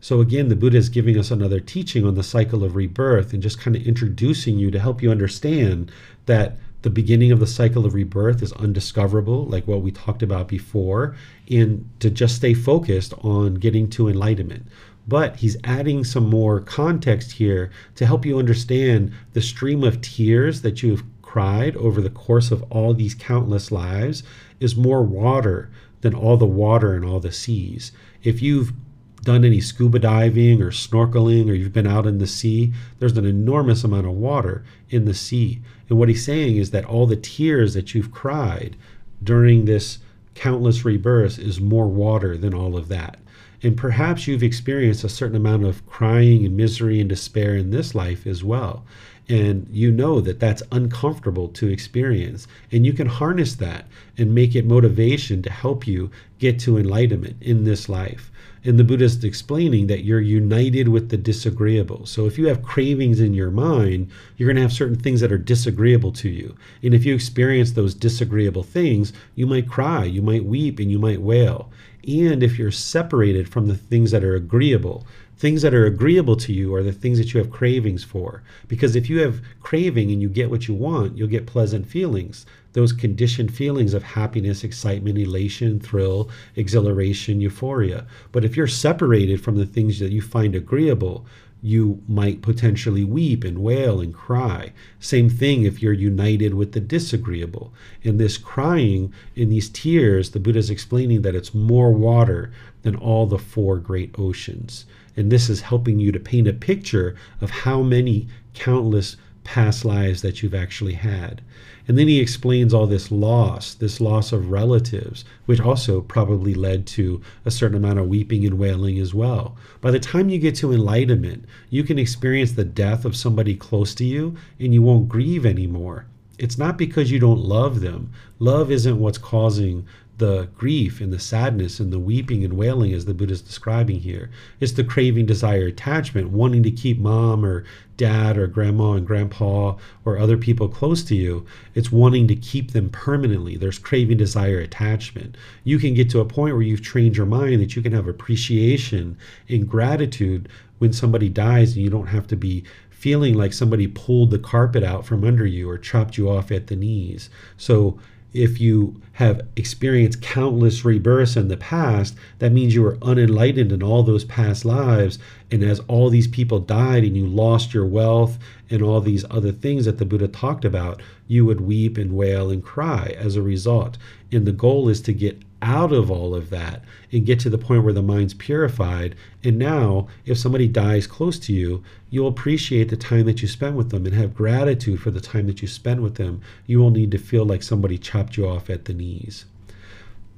So, again, the Buddha is giving us another teaching on the cycle of rebirth and just kind of introducing you to help you understand that the beginning of the cycle of rebirth is undiscoverable, like what we talked about before, and to just stay focused on getting to enlightenment. But he's adding some more context here to help you understand the stream of tears that you've cried over the course of all these countless lives is more water than all the water in all the seas. If you've done any scuba diving or snorkeling or you've been out in the sea, there's an enormous amount of water in the sea. And what he's saying is that all the tears that you've cried during this countless rebirth is more water than all of that. And perhaps you've experienced a certain amount of crying and misery and despair in this life as well. And you know that that's uncomfortable to experience. And you can harness that and make it motivation to help you get to enlightenment in this life and the Buddhist explaining that you're united with the disagreeable so if you have cravings in your mind you're going to have certain things that are disagreeable to you and if you experience those disagreeable things you might cry you might weep and you might wail and if you're separated from the things that are agreeable Things that are agreeable to you are the things that you have cravings for. Because if you have craving and you get what you want, you'll get pleasant feelings. Those conditioned feelings of happiness, excitement, elation, thrill, exhilaration, euphoria. But if you're separated from the things that you find agreeable, you might potentially weep and wail and cry. Same thing if you're united with the disagreeable. In this crying, in these tears, the Buddha is explaining that it's more water than all the four great oceans. And this is helping you to paint a picture of how many countless past lives that you've actually had. And then he explains all this loss, this loss of relatives, which also probably led to a certain amount of weeping and wailing as well. By the time you get to enlightenment, you can experience the death of somebody close to you and you won't grieve anymore. It's not because you don't love them. Love isn't what's causing the grief and the sadness and the weeping and wailing as the Buddha is describing here. It's the craving, desire, attachment, wanting to keep mom or dad or grandma and grandpa or other people close to you. It's wanting to keep them permanently. There's craving, desire, attachment. You can get to a point where you've trained your mind that you can have appreciation and gratitude when somebody dies and you don't have to be feeling like somebody pulled the carpet out from under you or chopped you off at the knees. So if you have experienced countless rebirths in the past, that means you were unenlightened in all those past lives. And as all these people died and you lost your wealth and all these other things that the Buddha talked about, you would weep and wail and cry as a result. And the goal is to get out of all of that and get to the point where the mind's purified. And now, if somebody dies close to you, you'll appreciate the time that you spent with them and have gratitude for the time that you spent with them. You won't need to feel like somebody chopped you off at the knees.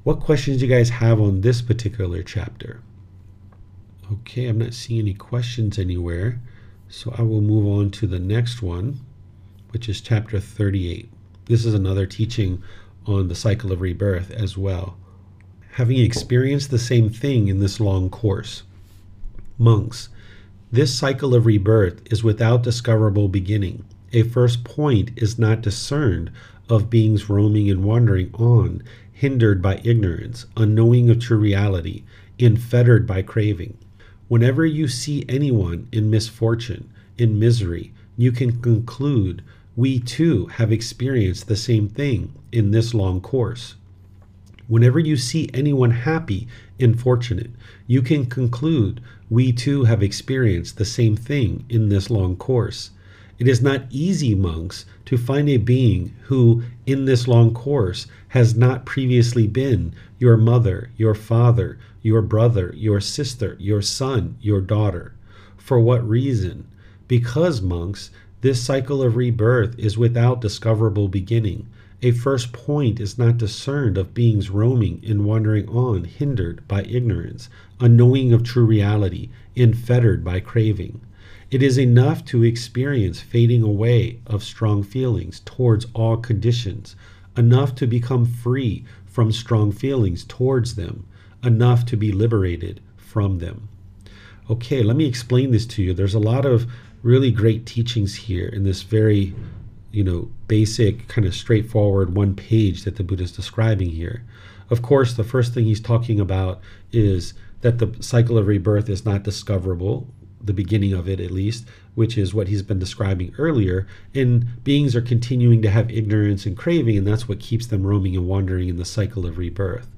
What questions do you guys have on this particular chapter? Okay, I'm not seeing any questions anywhere. So I will move on to the next one, which is chapter 38. This is another teaching on the cycle of rebirth as well having experienced the same thing in this long course. Monks, this cycle of rebirth is without discoverable beginning. A first point is not discerned of beings roaming and wandering on, hindered by ignorance, unknowing of true reality, infettered by craving. Whenever you see anyone in misfortune, in misery, you can conclude we too have experienced the same thing in this long course. Whenever you see anyone happy and fortunate, you can conclude we too have experienced the same thing in this long course. It is not easy, monks, to find a being who, in this long course, has not previously been your mother, your father, your brother, your sister, your son, your daughter. For what reason? Because, monks, this cycle of rebirth is without discoverable beginning. A first point is not discerned of beings roaming and wandering on, hindered by ignorance, unknowing of true reality, infettered by craving. It is enough to experience fading away of strong feelings towards all conditions, enough to become free from strong feelings towards them, enough to be liberated from them. Okay, let me explain this to you. There's a lot of really great teachings here in this very you know, basic, kind of straightforward one page that the Buddha is describing here. Of course, the first thing he's talking about is that the cycle of rebirth is not discoverable, the beginning of it at least, which is what he's been describing earlier. And beings are continuing to have ignorance and craving, and that's what keeps them roaming and wandering in the cycle of rebirth.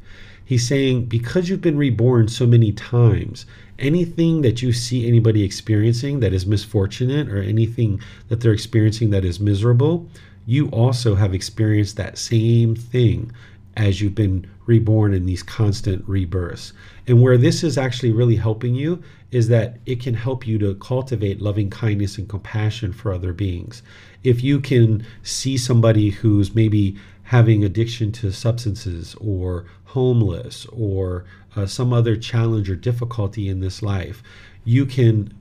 He's saying, because you've been reborn so many times anything that you see anybody experiencing that is misfortunate or anything that they're experiencing that is miserable, you also have experienced that same thing as you've been reborn in these constant rebirths. And where this is actually really helping you is that it can help you to cultivate loving kindness and compassion for other beings. If you can see somebody who's maybe having addiction to substances or homeless or uh, some other challenge or difficulty in this life, you can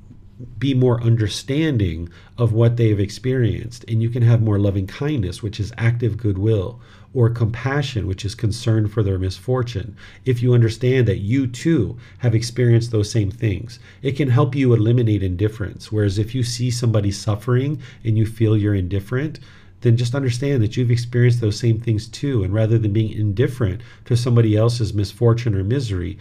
be more understanding of what they've experienced and you can have more loving kindness which is active goodwill or compassion which is concern for their misfortune. If you understand that you too have experienced those same things it can help you eliminate indifference. Whereas if you see somebody suffering and you feel you're indifferent then just understand that you've experienced those same things too. And rather than being indifferent to somebody else's misfortune or misery,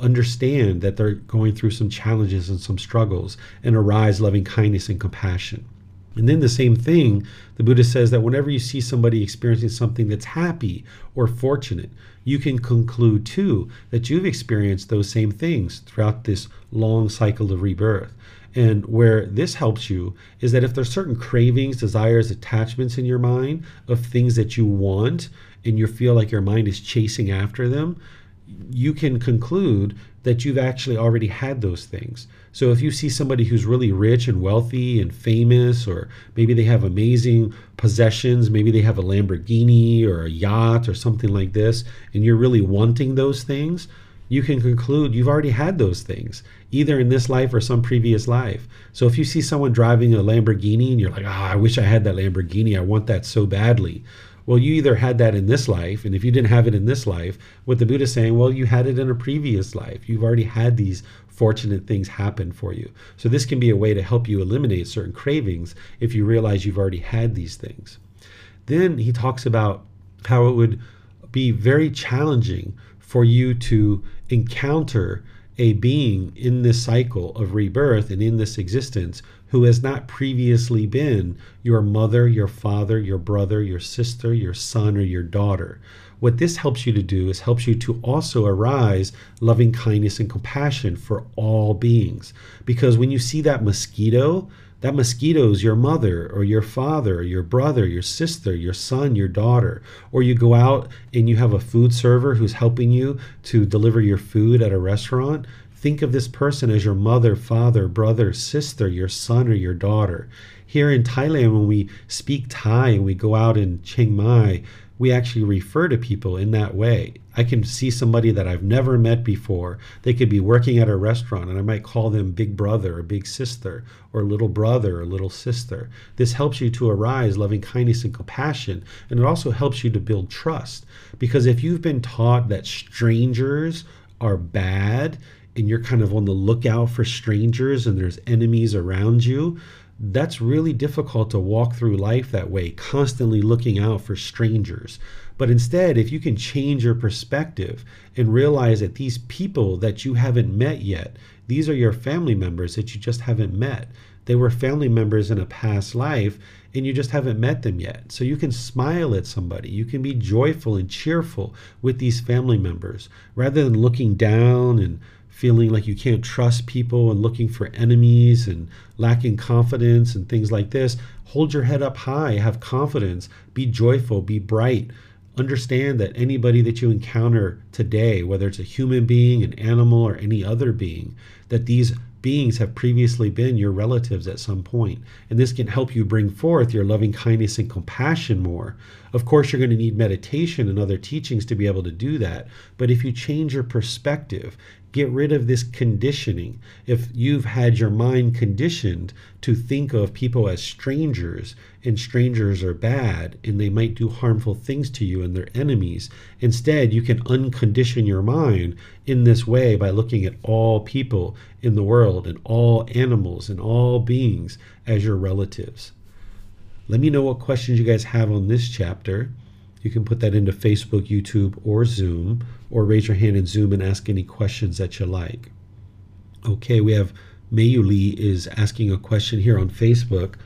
understand that they're going through some challenges and some struggles and arise loving kindness and compassion. And then the same thing, the Buddha says that whenever you see somebody experiencing something that's happy or fortunate, you can conclude too that you've experienced those same things throughout this long cycle of rebirth. And where this helps you is that if there's certain cravings, desires, attachments in your mind of things that you want, and you feel like your mind is chasing after them, you can conclude that you've actually already had those things. So if you see somebody who's really rich and wealthy and famous, or maybe they have amazing possessions, maybe they have a Lamborghini or a yacht or something like this, and you're really wanting those things, you can conclude you've already had those things, either in this life or some previous life. So if you see someone driving a Lamborghini and you're like, ah, oh, I wish I had that Lamborghini, I want that so badly. Well, you either had that in this life, and if you didn't have it in this life, what the Buddha is saying, well, you had it in a previous life. You've already had these fortunate things happen for you. So this can be a way to help you eliminate certain cravings if you realize you've already had these things. Then he talks about how it would be very challenging for you to encounter a being in this cycle of rebirth and in this existence who has not previously been your mother, your father, your brother, your sister, your son, or your daughter. What this helps you to do is helps you to also arise loving kindness and compassion for all beings. Because when you see that mosquito, that mosquito is your mother or your father or your brother, your sister, your son, your daughter. Or you go out and you have a food server who's helping you to deliver your food at a restaurant. Think of this person as your mother, father, brother, sister, your son, or your daughter. Here in Thailand, when we speak Thai and we go out in Chiang Mai, we actually refer to people in that way. I can see somebody that I've never met before. They could be working at a restaurant, and I might call them big brother or big sister, or little brother or little sister. This helps you to arise loving kindness and compassion, and it also helps you to build trust. Because if you've been taught that strangers are bad, and you're kind of on the lookout for strangers and there's enemies around you, that's really difficult to walk through life that way, constantly looking out for strangers. But instead, if you can change your perspective and realize that these people that you haven't met yet, these are your family members that you just haven't met. They were family members in a past life and you just haven't met them yet. So you can smile at somebody. You can be joyful and cheerful with these family members rather than looking down and feeling like you can't trust people and looking for enemies and lacking confidence and things like this, hold your head up high, have confidence, be joyful, be bright. Understand that anybody that you encounter today, whether it's a human being, an animal, or any other being, that these beings have previously been your relatives at some point. And this can help you bring forth your loving kindness and compassion more. Of course, you're going to need meditation and other teachings to be able to do that. But if you change your perspective get rid of this conditioning. If you've had your mind conditioned to think of people as strangers and strangers are bad and they might do harmful things to you and they're enemies, instead you can uncondition your mind in this way by looking at all people in the world and all animals and all beings as your relatives. Let me know what questions you guys have on this chapter. You can put that into Facebook, YouTube, or Zoom, or raise your hand in Zoom and ask any questions that you like. Okay, we have Mayuli is asking a question here on Facebook.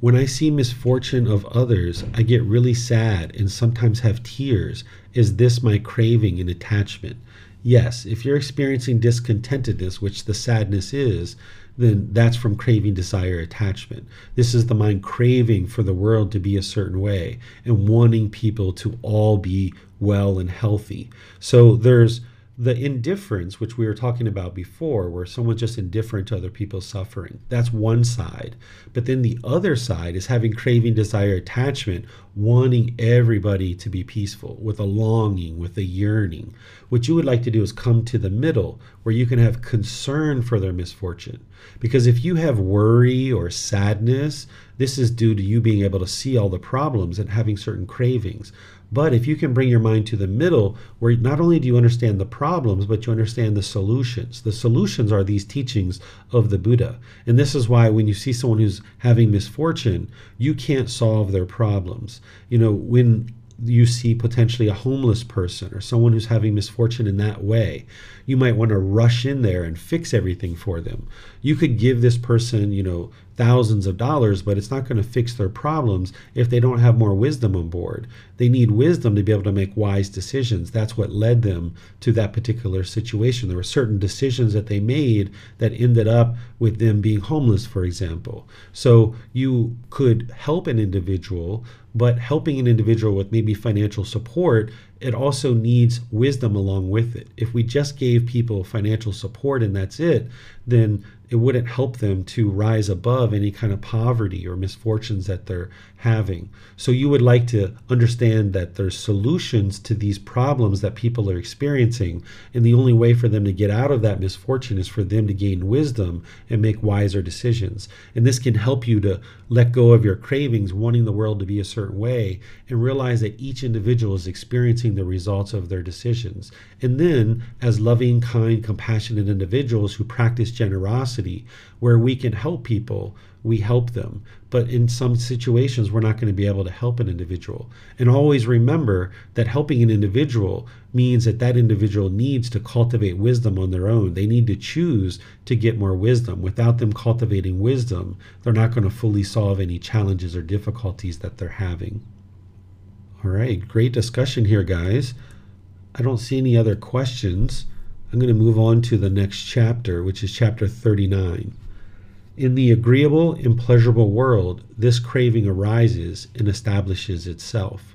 When I see misfortune of others, I get really sad and sometimes have tears. Is this my craving and attachment? Yes, if you're experiencing discontentedness, which the sadness is, then that's from craving, desire, attachment. This is the mind craving for the world to be a certain way and wanting people to all be well and healthy. So there's the indifference, which we were talking about before, where someone's just indifferent to other people's suffering. That's one side. But then the other side is having craving, desire, attachment, wanting everybody to be peaceful, with a longing, with a yearning. What you would like to do is come to the middle where you can have concern for their misfortune. Because if you have worry or sadness, this is due to you being able to see all the problems and having certain cravings. But if you can bring your mind to the middle, where not only do you understand the problems, but you understand the solutions. The solutions are these teachings of the Buddha. And this is why when you see someone who's having misfortune, you can't solve their problems. You know, when you see potentially a homeless person or someone who's having misfortune in that way, you might want to rush in there and fix everything for them. You could give this person, you know, thousands of dollars, but it's not going to fix their problems if they don't have more wisdom on board. They need wisdom to be able to make wise decisions. That's what led them to that particular situation. There were certain decisions that they made that ended up with them being homeless, for example. So you could help an individual, but helping an individual with maybe financial support it also needs wisdom along with it. If we just gave people financial support and that's it, then it wouldn't help them to rise above any kind of poverty or misfortunes that they're having. So you would like to understand that there's solutions to these problems that people are experiencing, and the only way for them to get out of that misfortune is for them to gain wisdom and make wiser decisions. And this can help you to let go of your cravings, wanting the world to be a certain way, and realize that each individual is experiencing the results of their decisions. And then, as loving, kind, compassionate individuals who practice generosity, where we can help people, we help them. But in some situations, we're not going to be able to help an individual. And always remember that helping an individual means that that individual needs to cultivate wisdom on their own. They need to choose to get more wisdom. Without them cultivating wisdom, they're not going to fully solve any challenges or difficulties that they're having. All right, great discussion here, guys. I don't see any other questions. I'm going to move on to the next chapter, which is chapter 39. In the agreeable and pleasurable world, this craving arises and establishes itself.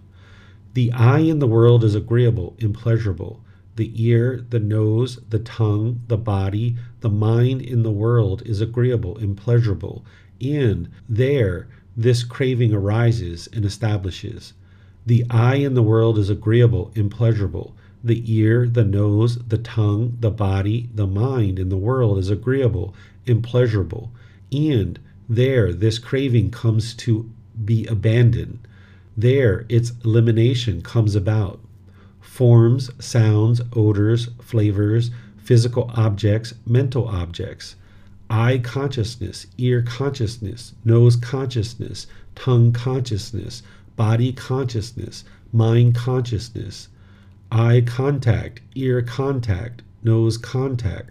The eye in the world is agreeable and pleasurable. The ear, the nose, the tongue, the body, the mind in the world is agreeable and pleasurable, and there this craving arises and establishes. The eye in the world is agreeable and pleasurable. The ear, the nose, the tongue, the body, the mind in the world is agreeable and pleasurable and there this craving comes to be abandoned. There its elimination comes about. Forms, sounds, odors, flavors, physical objects, mental objects, eye consciousness, ear consciousness, nose consciousness, tongue consciousness, body consciousness, mind consciousness, eye contact, ear contact, nose contact,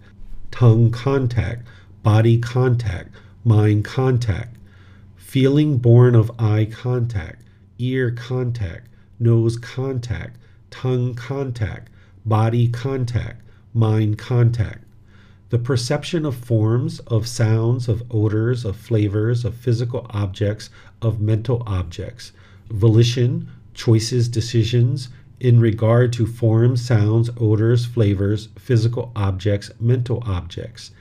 tongue contact, body contact mind contact, feeling born of eye contact, ear contact, nose contact, tongue contact, body contact, mind contact. The perception of forms, of sounds, of odors, of flavors, of physical objects, of mental objects. Volition, choices, decisions in regard to forms, sounds, odors, flavors, physical objects, mental objects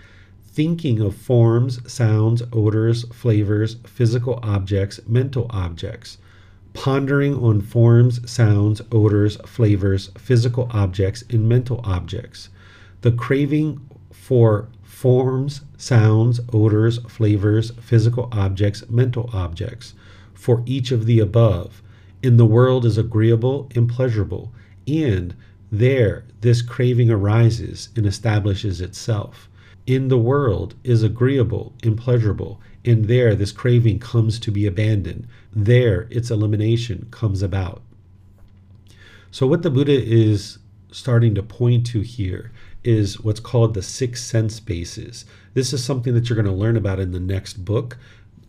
thinking of forms, sounds, odors, flavors, physical objects, mental objects, pondering on forms, sounds, odors, flavors, physical objects, and mental objects. The craving for forms, sounds, odors, flavors, physical objects, mental objects, for each of the above, in the world is agreeable and pleasurable, and there this craving arises and establishes itself in the world is agreeable and pleasurable, and there this craving comes to be abandoned. There its elimination comes about. So, what the Buddha is starting to point to here is what's called the six sense bases. This is something that you're going to learn about in the next book.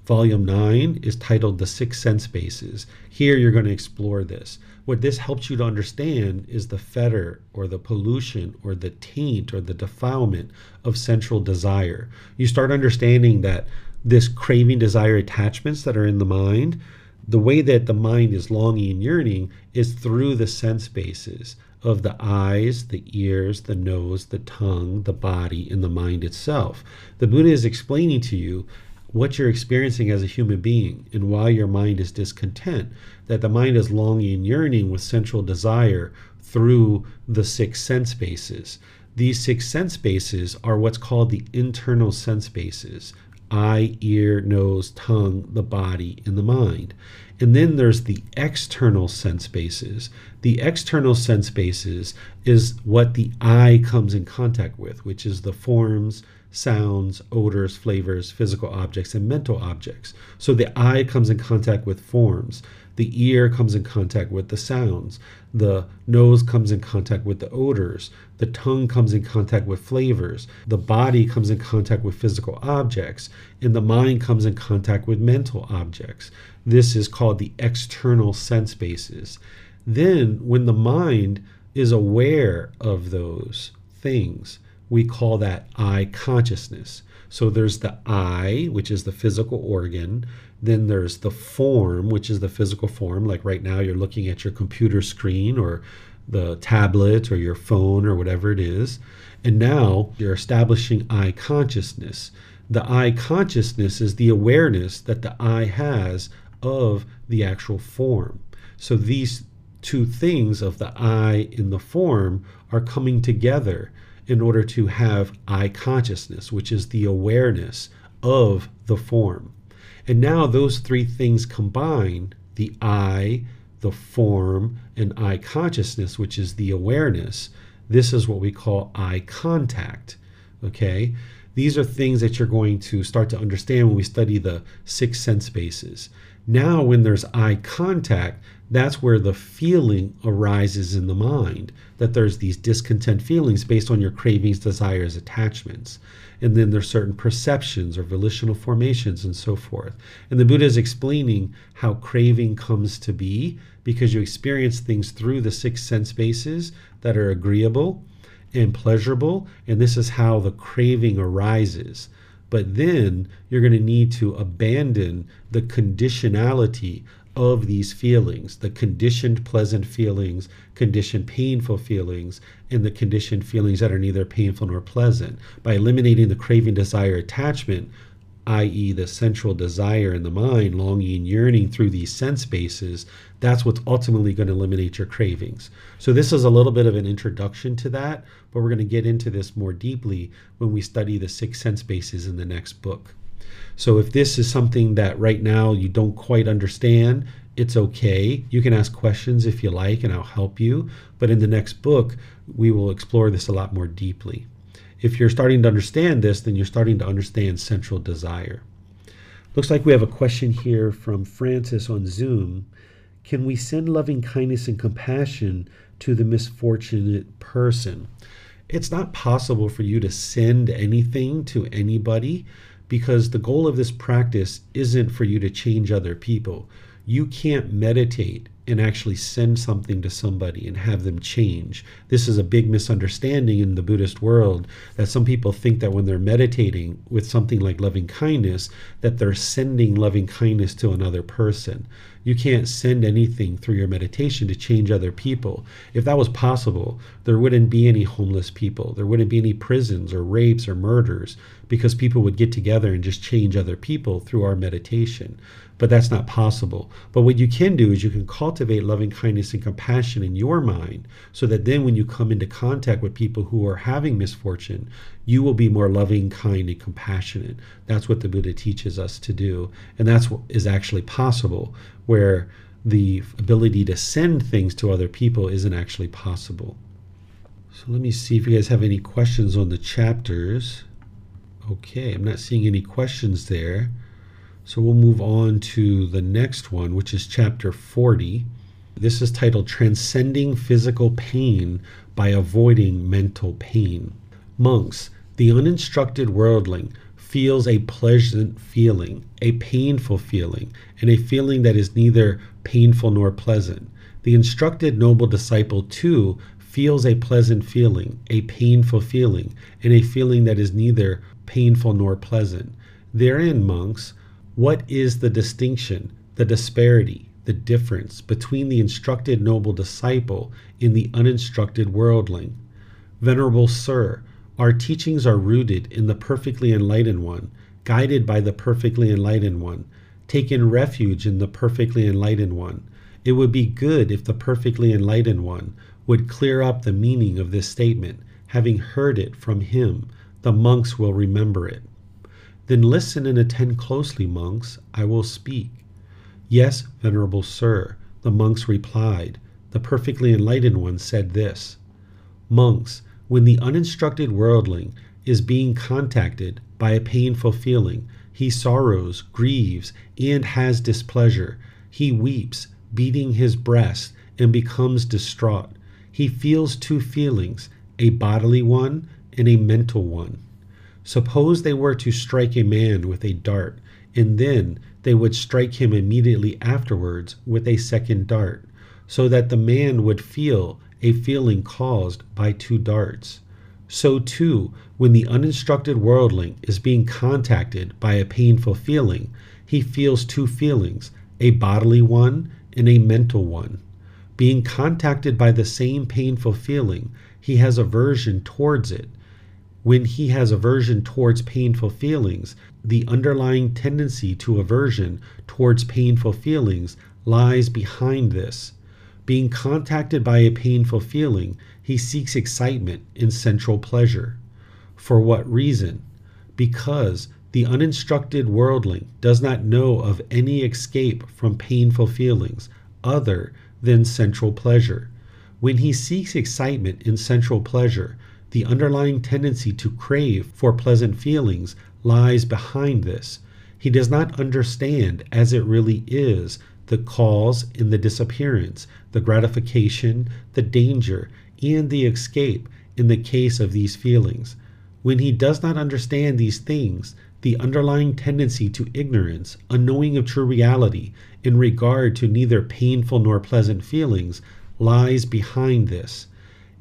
Volume 9 is titled The Six Sense Bases. Here you're going to explore this. What this helps you to understand is the fetter or the pollution or the taint or the defilement of sensual desire. You start understanding that this craving, desire, attachments that are in the mind, the way that the mind is longing and yearning is through the sense bases of the eyes, the ears, the nose, the tongue, the body, and the mind itself. The Buddha is explaining to you what you're experiencing as a human being and why your mind is discontent. That the mind is longing and yearning with sensual desire through the six sense bases. These six sense bases are what's called the internal sense bases eye, ear, nose, tongue, the body, and the mind. And then there's the external sense bases. The external sense bases is what the eye comes in contact with, which is the forms, sounds, odors, flavors, physical objects, and mental objects. So the eye comes in contact with forms, the ear comes in contact with the sounds, the nose comes in contact with the odors, the tongue comes in contact with flavors, the body comes in contact with physical objects, and the mind comes in contact with mental objects. This is called the external sense bases. Then, when the mind is aware of those things, we call that eye consciousness. So there's the eye, which is the physical organ. Then there's the form, which is the physical form. Like right now, you're looking at your computer screen or the tablet or your phone or whatever it is. And now you're establishing eye consciousness. The eye consciousness is the awareness that the eye has of the actual form. So these two things of the eye in the form are coming together in order to have eye consciousness, which is the awareness of the form. And now those three things combine the eye, the form, and eye consciousness, which is the awareness. This is what we call eye contact. Okay? These are things that you're going to start to understand when we study the six sense bases. Now, when there's eye contact, that's where the feeling arises in the mind that there's these discontent feelings based on your cravings, desires, attachments. And then there's certain perceptions or volitional formations and so forth. And the Buddha is explaining how craving comes to be because you experience things through the six sense bases that are agreeable and pleasurable. And this is how the craving arises. But then you're going to need to abandon the conditionality of these feelings the conditioned pleasant feelings, conditioned painful feelings, and the conditioned feelings that are neither painful nor pleasant. By eliminating the craving, desire, attachment, i.e., the sensual desire in the mind, longing, yearning through these sense bases, that's what's ultimately going to eliminate your cravings. So, this is a little bit of an introduction to that, but we're going to get into this more deeply when we study the six sense bases in the next book. So if this is something that right now you don't quite understand, it's okay. You can ask questions if you like, and I'll help you. But in the next book, we will explore this a lot more deeply. If you're starting to understand this, then you're starting to understand sensual desire. Looks like we have a question here from Francis on Zoom. Can we send loving kindness and compassion to the misfortunate person? It's not possible for you to send anything to anybody because the goal of this practice isn't for you to change other people. You can't meditate and actually send something to somebody and have them change. This is a big misunderstanding in the Buddhist world that some people think that when they're meditating with something like loving kindness that they're sending loving kindness to another person. You can't send anything through your meditation to change other people. If that was possible, there wouldn't be any homeless people. There wouldn't be any prisons or rapes or murders because people would get together and just change other people through our meditation but that's not possible. But what you can do is you can cultivate loving kindness and compassion in your mind so that then when you come into contact with people who are having misfortune, you will be more loving, kind, and compassionate. That's what the Buddha teaches us to do. And that's what is actually possible, where the ability to send things to other people isn't actually possible. So let me see if you guys have any questions on the chapters. Okay, I'm not seeing any questions there. So we'll move on to the next one, which is chapter 40. This is titled Transcending Physical Pain by Avoiding Mental Pain. Monks, the uninstructed worldling feels a pleasant feeling, a painful feeling, and a feeling that is neither painful nor pleasant. The instructed noble disciple, too, feels a pleasant feeling, a painful feeling, and a feeling that is neither painful nor pleasant. Therein, monks, what is the distinction, the disparity, the difference between the instructed noble disciple and the uninstructed worldling? Venerable Sir, our teachings are rooted in the perfectly enlightened one, guided by the perfectly enlightened one, taken refuge in the perfectly enlightened one. It would be good if the perfectly enlightened one would clear up the meaning of this statement. Having heard it from him, the monks will remember it. Then listen and attend closely, monks. I will speak. Yes, venerable sir, the monks replied. The perfectly enlightened one said this Monks, when the uninstructed worldling is being contacted by a painful feeling, he sorrows, grieves, and has displeasure. He weeps, beating his breast, and becomes distraught. He feels two feelings, a bodily one and a mental one. Suppose they were to strike a man with a dart, and then they would strike him immediately afterwards with a second dart, so that the man would feel a feeling caused by two darts. So, too, when the uninstructed worldling is being contacted by a painful feeling, he feels two feelings, a bodily one and a mental one. Being contacted by the same painful feeling, he has aversion towards it When he has aversion towards painful feelings, the underlying tendency to aversion towards painful feelings lies behind this. Being contacted by a painful feeling, he seeks excitement and sensual pleasure. For what reason? Because the uninstructed worldling does not know of any escape from painful feelings other than sensual pleasure. When he seeks excitement in sensual pleasure, the underlying tendency to crave for pleasant feelings lies behind this. He does not understand as it really is the cause in the disappearance, the gratification, the danger, and the escape in the case of these feelings. When he does not understand these things, the underlying tendency to ignorance, unknowing of true reality, in regard to neither painful nor pleasant feelings, lies behind this.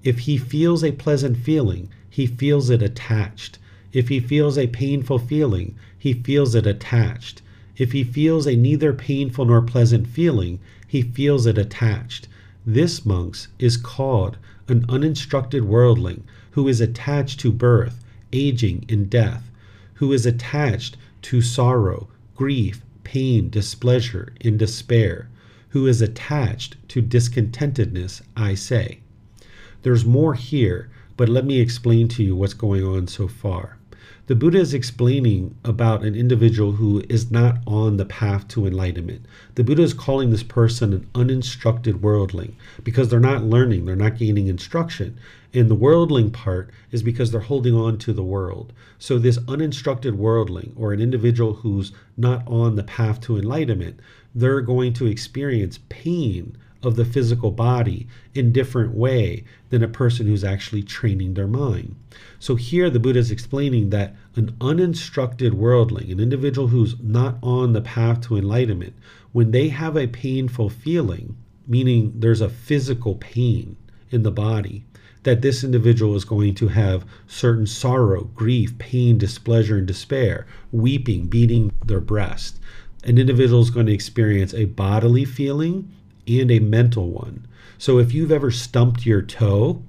If he feels a pleasant feeling, he feels it attached. If he feels a painful feeling, he feels it attached. If he feels a neither painful nor pleasant feeling, he feels it attached. This, monks, is called an uninstructed worldling who is attached to birth, aging, and death, who is attached to sorrow, grief, pain, displeasure, and despair, who is attached to discontentedness, I say. There's more here, but let me explain to you what's going on so far. The Buddha is explaining about an individual who is not on the path to enlightenment. The Buddha is calling this person an uninstructed worldling because they're not learning, they're not gaining instruction. And the worldling part is because they're holding on to the world. So, this uninstructed worldling or an individual who's not on the path to enlightenment, they're going to experience pain of the physical body in different way than a person who's actually training their mind. So here the Buddha is explaining that an uninstructed worldling, an individual who's not on the path to enlightenment, when they have a painful feeling, meaning there's a physical pain in the body, that this individual is going to have certain sorrow, grief, pain, displeasure, and despair, weeping, beating their breast. An individual is going to experience a bodily feeling and a mental one. So if you've ever stumped your toe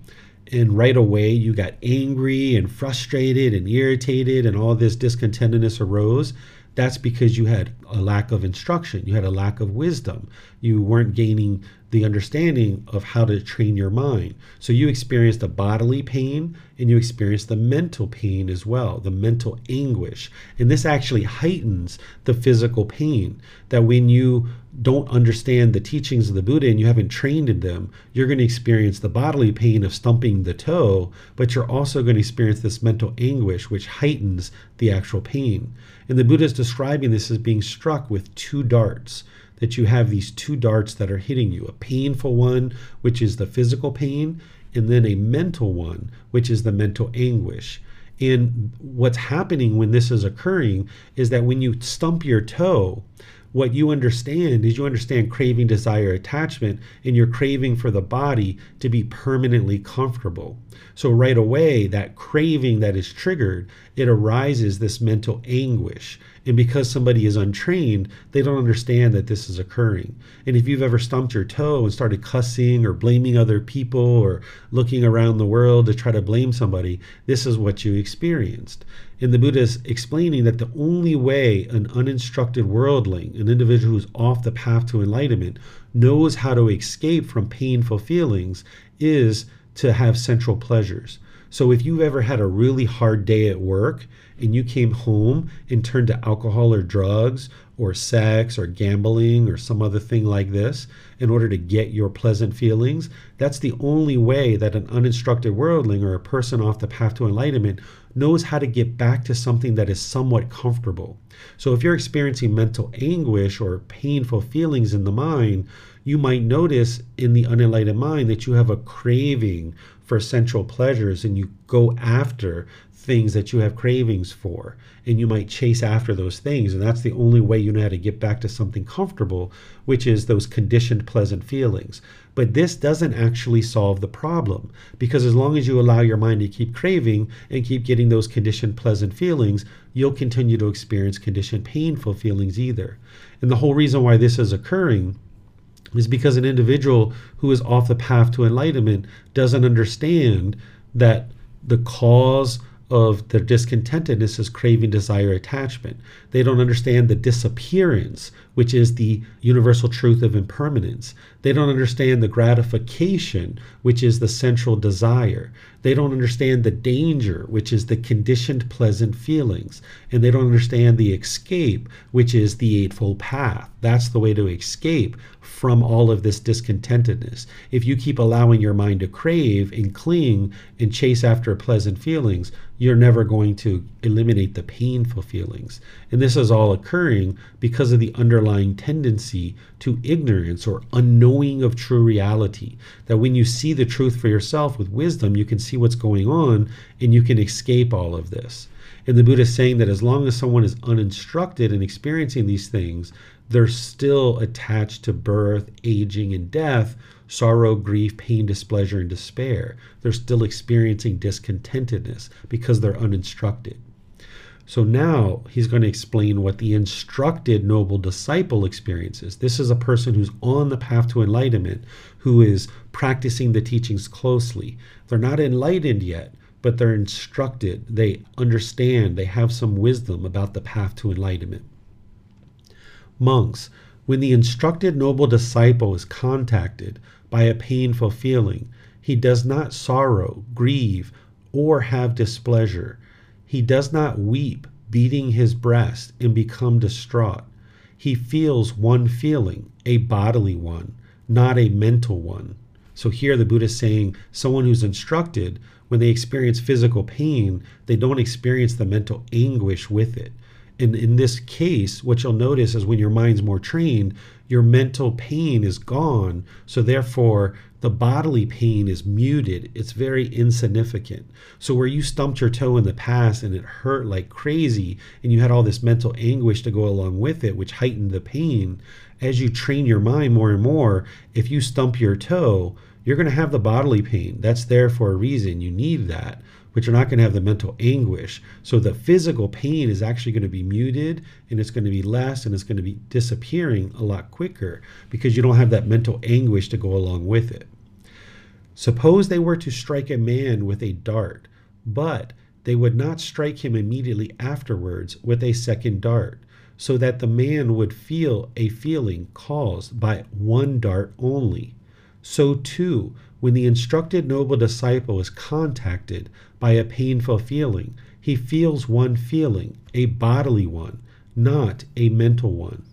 and right away you got angry and frustrated and irritated and all this discontentedness arose, that's because you had a lack of instruction, you had a lack of wisdom, you weren't gaining the understanding of how to train your mind. So you experienced the bodily pain and you experienced the mental pain as well, the mental anguish. And this actually heightens the physical pain that when you don't understand the teachings of the Buddha and you haven't trained in them, you're going to experience the bodily pain of stumping the toe, but you're also going to experience this mental anguish, which heightens the actual pain. And the Buddha is describing this as being struck with two darts that you have these two darts that are hitting you a painful one, which is the physical pain, and then a mental one, which is the mental anguish. And what's happening when this is occurring is that when you stump your toe, what you understand is you understand craving, desire, attachment, and you're craving for the body to be permanently comfortable. So, right away, that craving that is triggered, it arises this mental anguish. And because somebody is untrained, they don't understand that this is occurring. And if you've ever stumped your toe and started cussing or blaming other people or looking around the world to try to blame somebody, this is what you experienced. And the Buddha is explaining that the only way an uninstructed worldling, an individual who's off the path to enlightenment, knows how to escape from painful feelings is to have sensual pleasures. So if you've ever had a really hard day at work and you came home and turned to alcohol or drugs or sex or gambling or some other thing like this in order to get your pleasant feelings, that's the only way that an uninstructed worldling or a person off the path to enlightenment knows how to get back to something that is somewhat comfortable. So if you're experiencing mental anguish or painful feelings in the mind, you might notice in the unenlightened mind that you have a craving for sensual pleasures and you go after things that you have cravings for and you might chase after those things and that's the only way you know how to get back to something comfortable which is those conditioned pleasant feelings. But this doesn't actually solve the problem because as long as you allow your mind to keep craving and keep getting those conditioned pleasant feelings you'll continue to experience conditioned painful feelings either. And the whole reason why this is occurring is because an individual who is off the path to enlightenment doesn't understand that the cause of their discontentedness is craving, desire, attachment. They don't understand the disappearance, which is the universal truth of impermanence. They don't understand the gratification, which is the sensual desire. They don't understand the danger, which is the conditioned pleasant feelings. And they don't understand the escape, which is the Eightfold Path. That's the way to escape from all of this discontentedness. If you keep allowing your mind to crave and cling and chase after pleasant feelings, you're never going to eliminate the painful feelings. And this is all occurring because of the underlying tendency to ignorance or unknowing of true reality. That when you see the truth for yourself with wisdom, you can see what's going on and you can escape all of this. And the Buddha is saying that as long as someone is uninstructed in experiencing these things, they're still attached to birth, aging, and death, sorrow, grief, pain, displeasure, and despair. They're still experiencing discontentedness because they're uninstructed. So now he's going to explain what the instructed noble disciple experiences. This is a person who's on the path to enlightenment, who is practicing the teachings closely. They're not enlightened yet, but they're instructed. They understand, they have some wisdom about the path to enlightenment. Monks, when the instructed noble disciple is contacted by a painful feeling, he does not sorrow, grieve, or have displeasure. He does not weep, beating his breast, and become distraught. He feels one feeling, a bodily one, not a mental one. So here the Buddha is saying someone who's instructed, when they experience physical pain, they don't experience the mental anguish with it. And in this case, what you'll notice is when your mind's more trained, your mental pain is gone. So therefore, the bodily pain is muted. It's very insignificant. So where you stumped your toe in the past and it hurt like crazy, and you had all this mental anguish to go along with it, which heightened the pain, as you train your mind more and more, if you stump your toe, you're going to have the bodily pain. That's there for a reason. You need that but you're not going to have the mental anguish. So the physical pain is actually going to be muted and it's going to be less and it's going to be disappearing a lot quicker because you don't have that mental anguish to go along with it. Suppose they were to strike a man with a dart, but they would not strike him immediately afterwards with a second dart, so that the man would feel a feeling caused by one dart only. So too, when the instructed noble disciple is contacted by a painful feeling, he feels one feeling, a bodily one, not a mental one.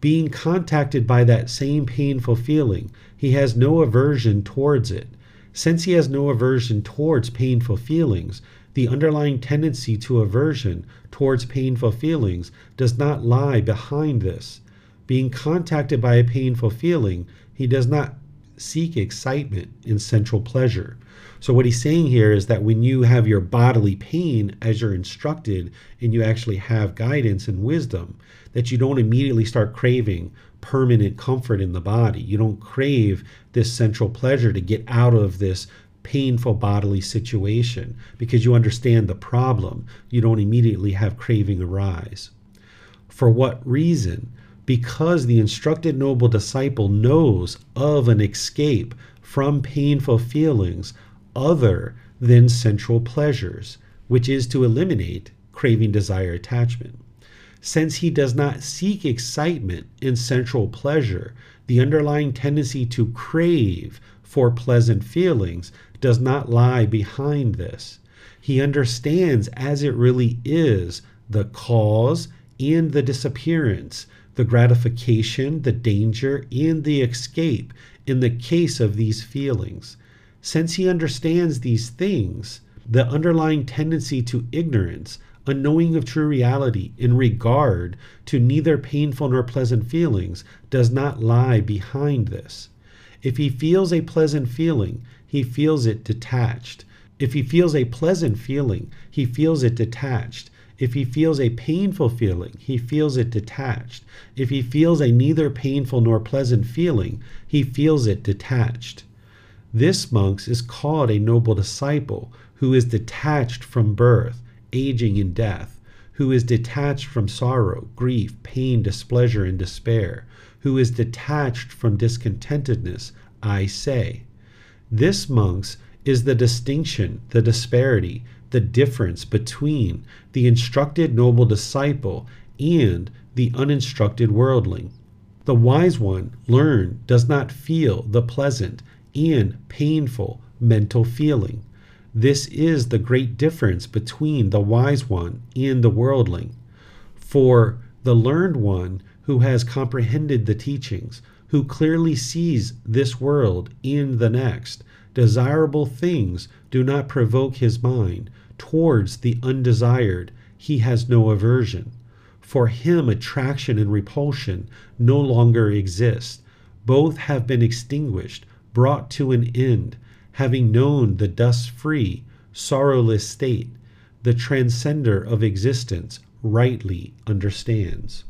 Being contacted by that same painful feeling, he has no aversion towards it. Since he has no aversion towards painful feelings, the underlying tendency to aversion towards painful feelings does not lie behind this. Being contacted by a painful feeling, he does not seek excitement in sensual pleasure. So, what he's saying here is that when you have your bodily pain as you're instructed and you actually have guidance and wisdom, that you don't immediately start craving permanent comfort in the body. You don't crave this sensual pleasure to get out of this painful bodily situation because you understand the problem. You don't immediately have craving arise. For what reason? Because the instructed noble disciple knows of an escape from painful feelings other than sensual pleasures, which is to eliminate craving, desire, attachment. Since he does not seek excitement in sensual pleasure, the underlying tendency to crave for pleasant feelings does not lie behind this. He understands as it really is the cause and the disappearance, the gratification, the danger, and the escape in the case of these feelings. Since he understands these things, the underlying tendency to ignorance, unknowing of true reality in regard to neither painful nor pleasant feelings, does not lie behind this. If he feels a pleasant feeling, he feels it detached. If he feels a pleasant feeling, he feels it detached. If he feels a painful feeling, he feels it detached. If he feels a neither painful nor pleasant feeling, he feels it detached. This, monks, is called a noble disciple who is detached from birth, aging, and death, who is detached from sorrow, grief, pain, displeasure, and despair, who is detached from discontentedness, I say. This, monks, is the distinction, the disparity the difference between the instructed noble disciple and the uninstructed worldling. The wise one, learned, does not feel the pleasant and painful mental feeling. This is the great difference between the wise one and the worldling. For the learned one who has comprehended the teachings, who clearly sees this world and the next, desirable things do not provoke his mind. Towards the undesired, he has no aversion. For him, attraction and repulsion no longer exist. Both have been extinguished, brought to an end, having known the dust free, sorrowless state. The transcender of existence rightly understands.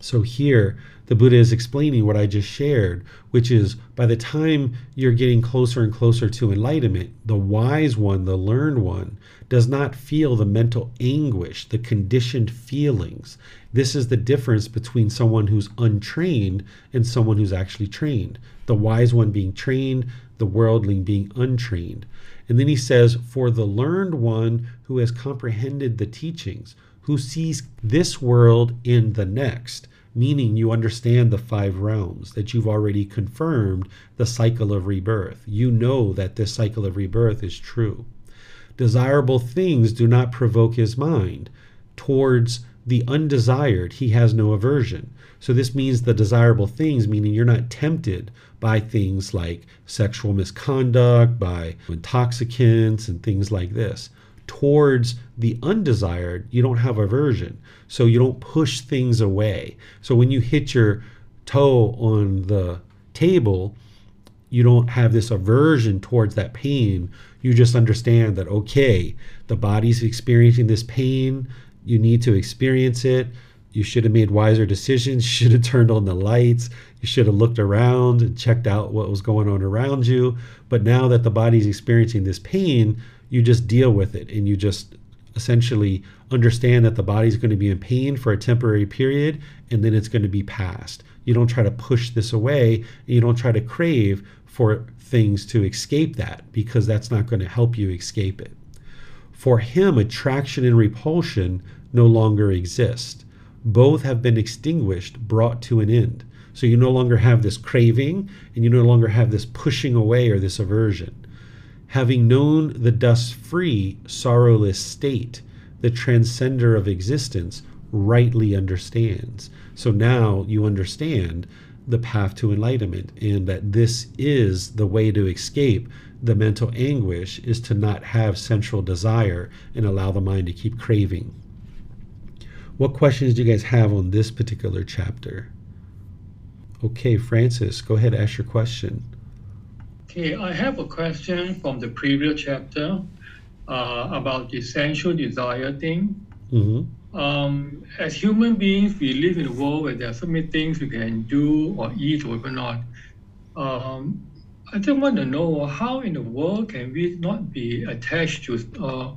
So here, the Buddha is explaining what I just shared, which is by the time you're getting closer and closer to enlightenment, the wise one, the learned one, does not feel the mental anguish, the conditioned feelings. This is the difference between someone who's untrained and someone who's actually trained. The wise one being trained, the worldling being untrained. And then he says, For the learned one who has comprehended the teachings, who sees this world in the next, meaning you understand the five realms, that you've already confirmed the cycle of rebirth. You know that this cycle of rebirth is true. Desirable things do not provoke his mind. Towards the undesired, he has no aversion. So, this means the desirable things, meaning you're not tempted by things like sexual misconduct, by intoxicants, and things like this towards the undesired, you don't have aversion. So you don't push things away. So when you hit your toe on the table, you don't have this aversion towards that pain. You just understand that, okay, the body's experiencing this pain. You need to experience it. You should have made wiser decisions. [LAUGHS] You should have turned on the lights. You should have looked around and checked out what was going on around you. But now that the body's experiencing this pain, you just deal with it and you just essentially understand that the body's going to be in pain for a temporary period and then it's going to be past. You don't try to push this away and you don't try to crave for things to escape that because that's not going to help you escape it. For him, attraction and repulsion no longer exist. Both have been extinguished, brought to an end. So you no longer have this craving and you no longer have this pushing away or this aversion having known the dust free, sorrowless state, the transcender of existence rightly understands. So now you understand the path to enlightenment and that this is the way to escape the mental anguish is to not have sensual desire and allow the mind to keep craving. What questions do you guys have on this particular chapter? Okay, Francis, go ahead, ask your question. Okay, I have a question from the previous chapter uh, about the sensual desire thing. Mm-hmm. Um, as human beings, we live in a world where there are so many things we can do or eat or not. Um, I just want to know how in the world can we not be attached to uh,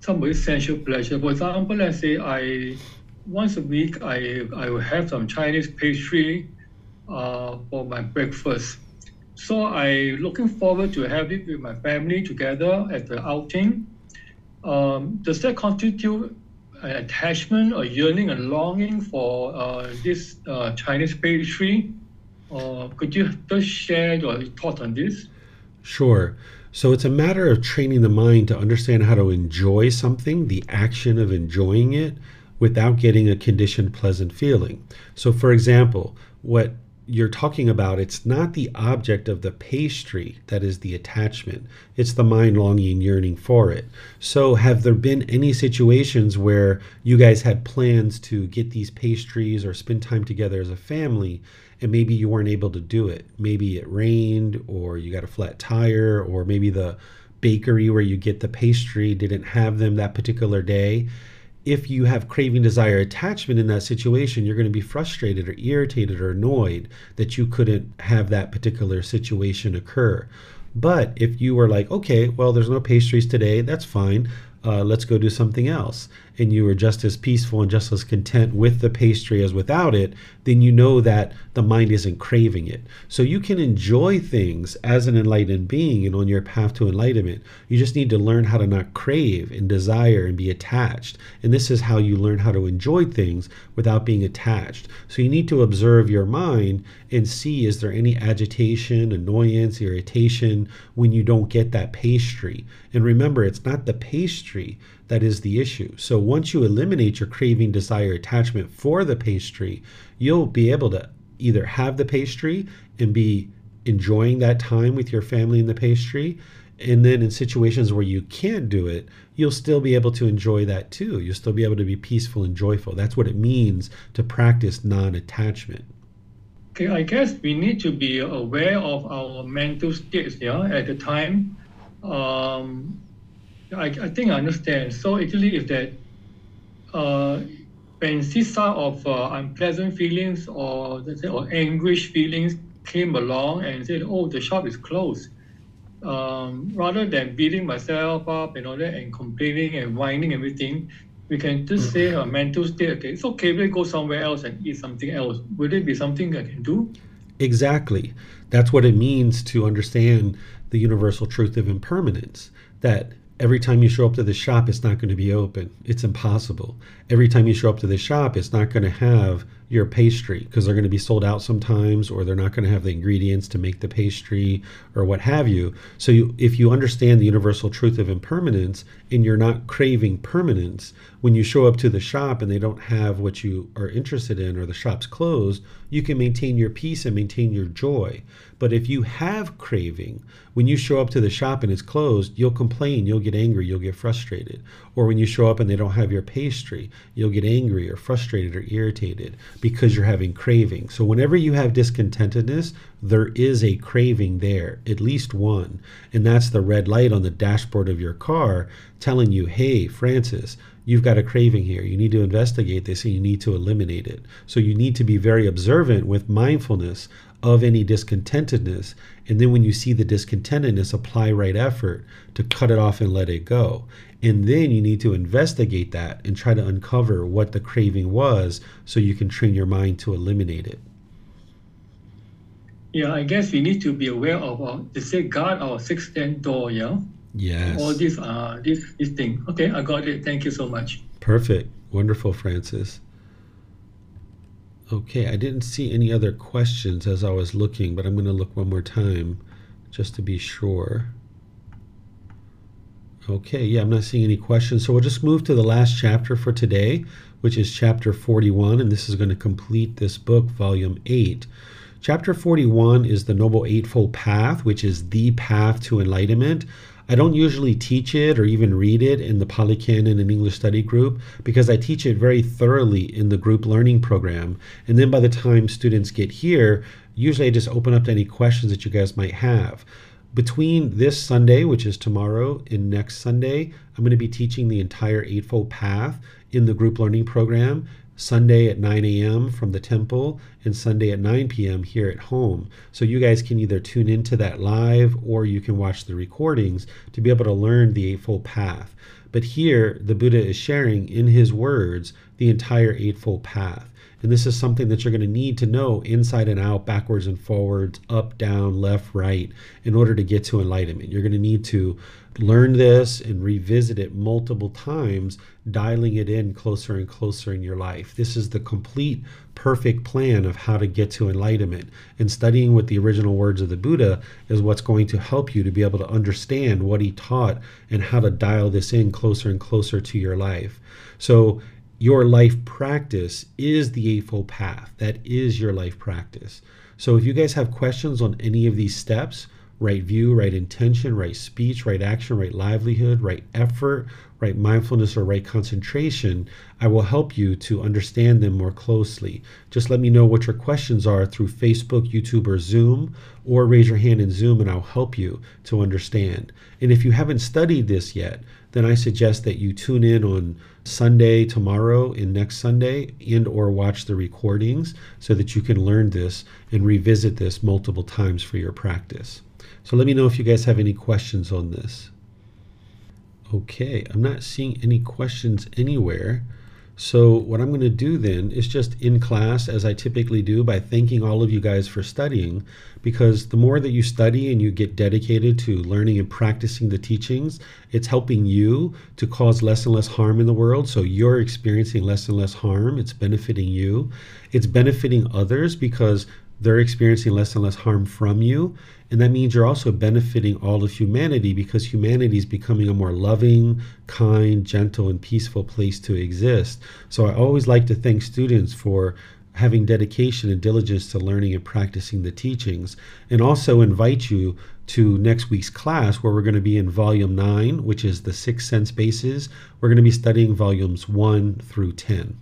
somebody's sensual pleasure? For example, let's say I once a week I, I will have some Chinese pastry uh, for my breakfast. So I looking forward to have it with my family together at the outing. Um, does that constitute attachment or yearning and longing for uh, this uh, Chinese pastry? Uh, could you just share your thoughts on this? Sure. So it's a matter of training the mind to understand how to enjoy something, the action of enjoying it, without getting a conditioned pleasant feeling. So, for example, what you're talking about, it's not the object of the pastry that is the attachment. It's the mind longing, yearning for it. So, have there been any situations where you guys had plans to get these pastries or spend time together as a family, and maybe you weren't able to do it? Maybe it rained, or you got a flat tire, or maybe the bakery where you get the pastry didn't have them that particular day if you have craving, desire, attachment in that situation, you're going to be frustrated or irritated or annoyed that you couldn't have that particular situation occur. But if you were like, okay, well, there's no pastries today, that's fine. uh, let's go do something else, and you are just as peaceful and just as content with the pastry as without it, then you know that the mind isn't craving it. So you can enjoy things as an enlightened being and on your path to enlightenment. You just need to learn how to not crave and desire and be attached. And this is how you learn how to enjoy things without being attached. So you need to observe your mind and see is there any agitation, annoyance, irritation when you don't get that pastry. And remember, it's not the pastry that is the issue. So once you eliminate your craving, desire, attachment for the pastry, you'll be able to either have the pastry and be enjoying that time with your family in the pastry. And then in situations where you can't do it, you'll still be able to enjoy that too. You'll still be able to be peaceful and joyful. That's what it means to practice non attachment. Okay, I guess we need to be aware of our mental states, yeah, at the time. Um, I, I think I understand. So actually, if that when see sort of uh, unpleasant feelings or let's say or anguish feelings came along and said, "Oh, the shop is closed," um, rather than beating myself up and all that and complaining and whining everything, we can just say a mental state. Okay, it's okay. We'll go somewhere else and eat something else. Would it be something I can do? Exactly. That's what it means to understand the universal truth of impermanence. That Every time you show up to the shop, it's not going to be open. It's impossible. Every time you show up to the shop, it's not going to have your pastry because they're going to be sold out sometimes or they're not going to have the ingredients to make the pastry or what have you. So you, if you understand the universal truth of impermanence and you're not craving permanence, when you show up to the shop and they don't have what you are interested in or the shop's closed, you can maintain your peace and maintain your joy. But if you have craving, when you show up to the shop and it's closed, you'll complain, you'll get angry, you'll get frustrated. Or when you show up and they don't have your pastry, you'll get angry or frustrated or irritated because you're having craving. So whenever you have discontentedness, there is a craving there, at least one. And that's the red light on the dashboard of your car telling you, hey, Francis, you've got a craving here. You need to investigate this and you need to eliminate it. So you need to be very observant with mindfulness of any discontentedness. And then when you see the discontentedness, apply right effort to cut it off and let it go. And then you need to investigate that and try to uncover what the craving was so you can train your mind to eliminate it. Yeah, I guess we need to be aware of uh, they say guard our sixth door, yeah? Yes. All these uh this this thing. Okay, I got it. Thank you so much. Perfect. Wonderful, Francis. Okay, I didn't see any other questions as I was looking, but I'm going to look one more time just to be sure. Okay, yeah, I'm not seeing any questions. So we'll just move to the last chapter for today, which is chapter 41, and this is going to complete this book, volume 8. Chapter 41 is the Noble Eightfold Path, which is the path to enlightenment. I don't usually teach it or even read it in the Pali Canon in English study group because I teach it very thoroughly in the group learning program. And then by the time students get here, usually I just open up to any questions that you guys might have between this Sunday, which is tomorrow, and next Sunday, I'm going to be teaching the entire Eightfold Path in the group learning program. Sunday at 9 a.m. from the temple and Sunday at 9 p.m. here at home. So you guys can either tune into that live or you can watch the recordings to be able to learn the Eightfold Path. But here, the Buddha is sharing in his words the entire Eightfold Path. And this is something that you're going to need to know inside and out, backwards and forwards, up, down, left, right, in order to get to enlightenment. You're going to need to learn this and revisit it multiple times, dialing it in closer and closer in your life. This is the complete, perfect plan of how to get to enlightenment. And studying with the original words of the Buddha is what's going to help you to be able to understand what he taught and how to dial this in closer and closer to your life. So, your life practice is the Eightfold Path. That is your life practice. So if you guys have questions on any of these steps, right view, right intention, right speech, right action, right livelihood, right effort, right mindfulness, or right concentration, I will help you to understand them more closely. Just let me know what your questions are through Facebook, YouTube, or Zoom, or raise your hand in Zoom and I'll help you to understand. And if you haven't studied this yet, then I suggest that you tune in on Sunday tomorrow and next Sunday and or watch the recordings so that you can learn this and revisit this multiple times for your practice. So let me know if you guys have any questions on this. Okay, I'm not seeing any questions anywhere. So, what I'm going to do then is just in class, as I typically do, by thanking all of you guys for studying, because the more that you study and you get dedicated to learning and practicing the teachings, it's helping you to cause less and less harm in the world. So, you're experiencing less and less harm. It's benefiting you, it's benefiting others because they're experiencing less and less harm from you. And that means you're also benefiting all of humanity because humanity is becoming a more loving, kind, gentle, and peaceful place to exist. So I always like to thank students for having dedication and diligence to learning and practicing the teachings, and also invite you to next week's class where we're going to be in volume 9, which is the six sense bases. We're going to be studying volumes 1 through 10.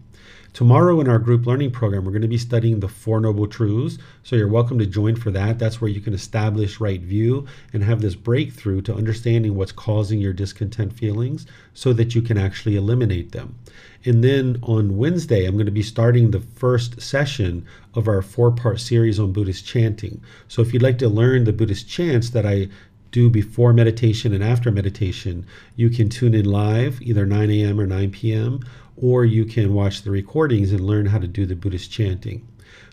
Tomorrow in our group learning program, we're going to be studying the Four Noble Truths. So you're welcome to join for that. That's where you can establish right view and have this breakthrough to understanding what's causing your discontent feelings so that you can actually eliminate them. And then on Wednesday, I'm going to be starting the first session of our four part series on Buddhist chanting. So if you'd like to learn the Buddhist chants that I do before meditation and after meditation, you can tune in live, either 9 a.m. or 9 p.m or you can watch the recordings and learn how to do the Buddhist chanting.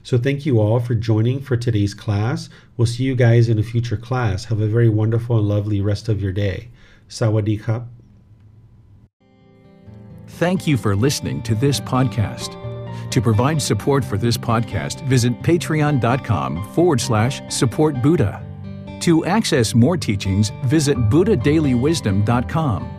So, thank you all for joining for today's class. We'll see you guys in a future class. Have a very wonderful and lovely rest of your day. Sawadee. Thank you for listening to this podcast. To provide support for this podcast, visit patreon.com forward slash support Buddha. To access more teachings, visit buddhadailywisdom.com.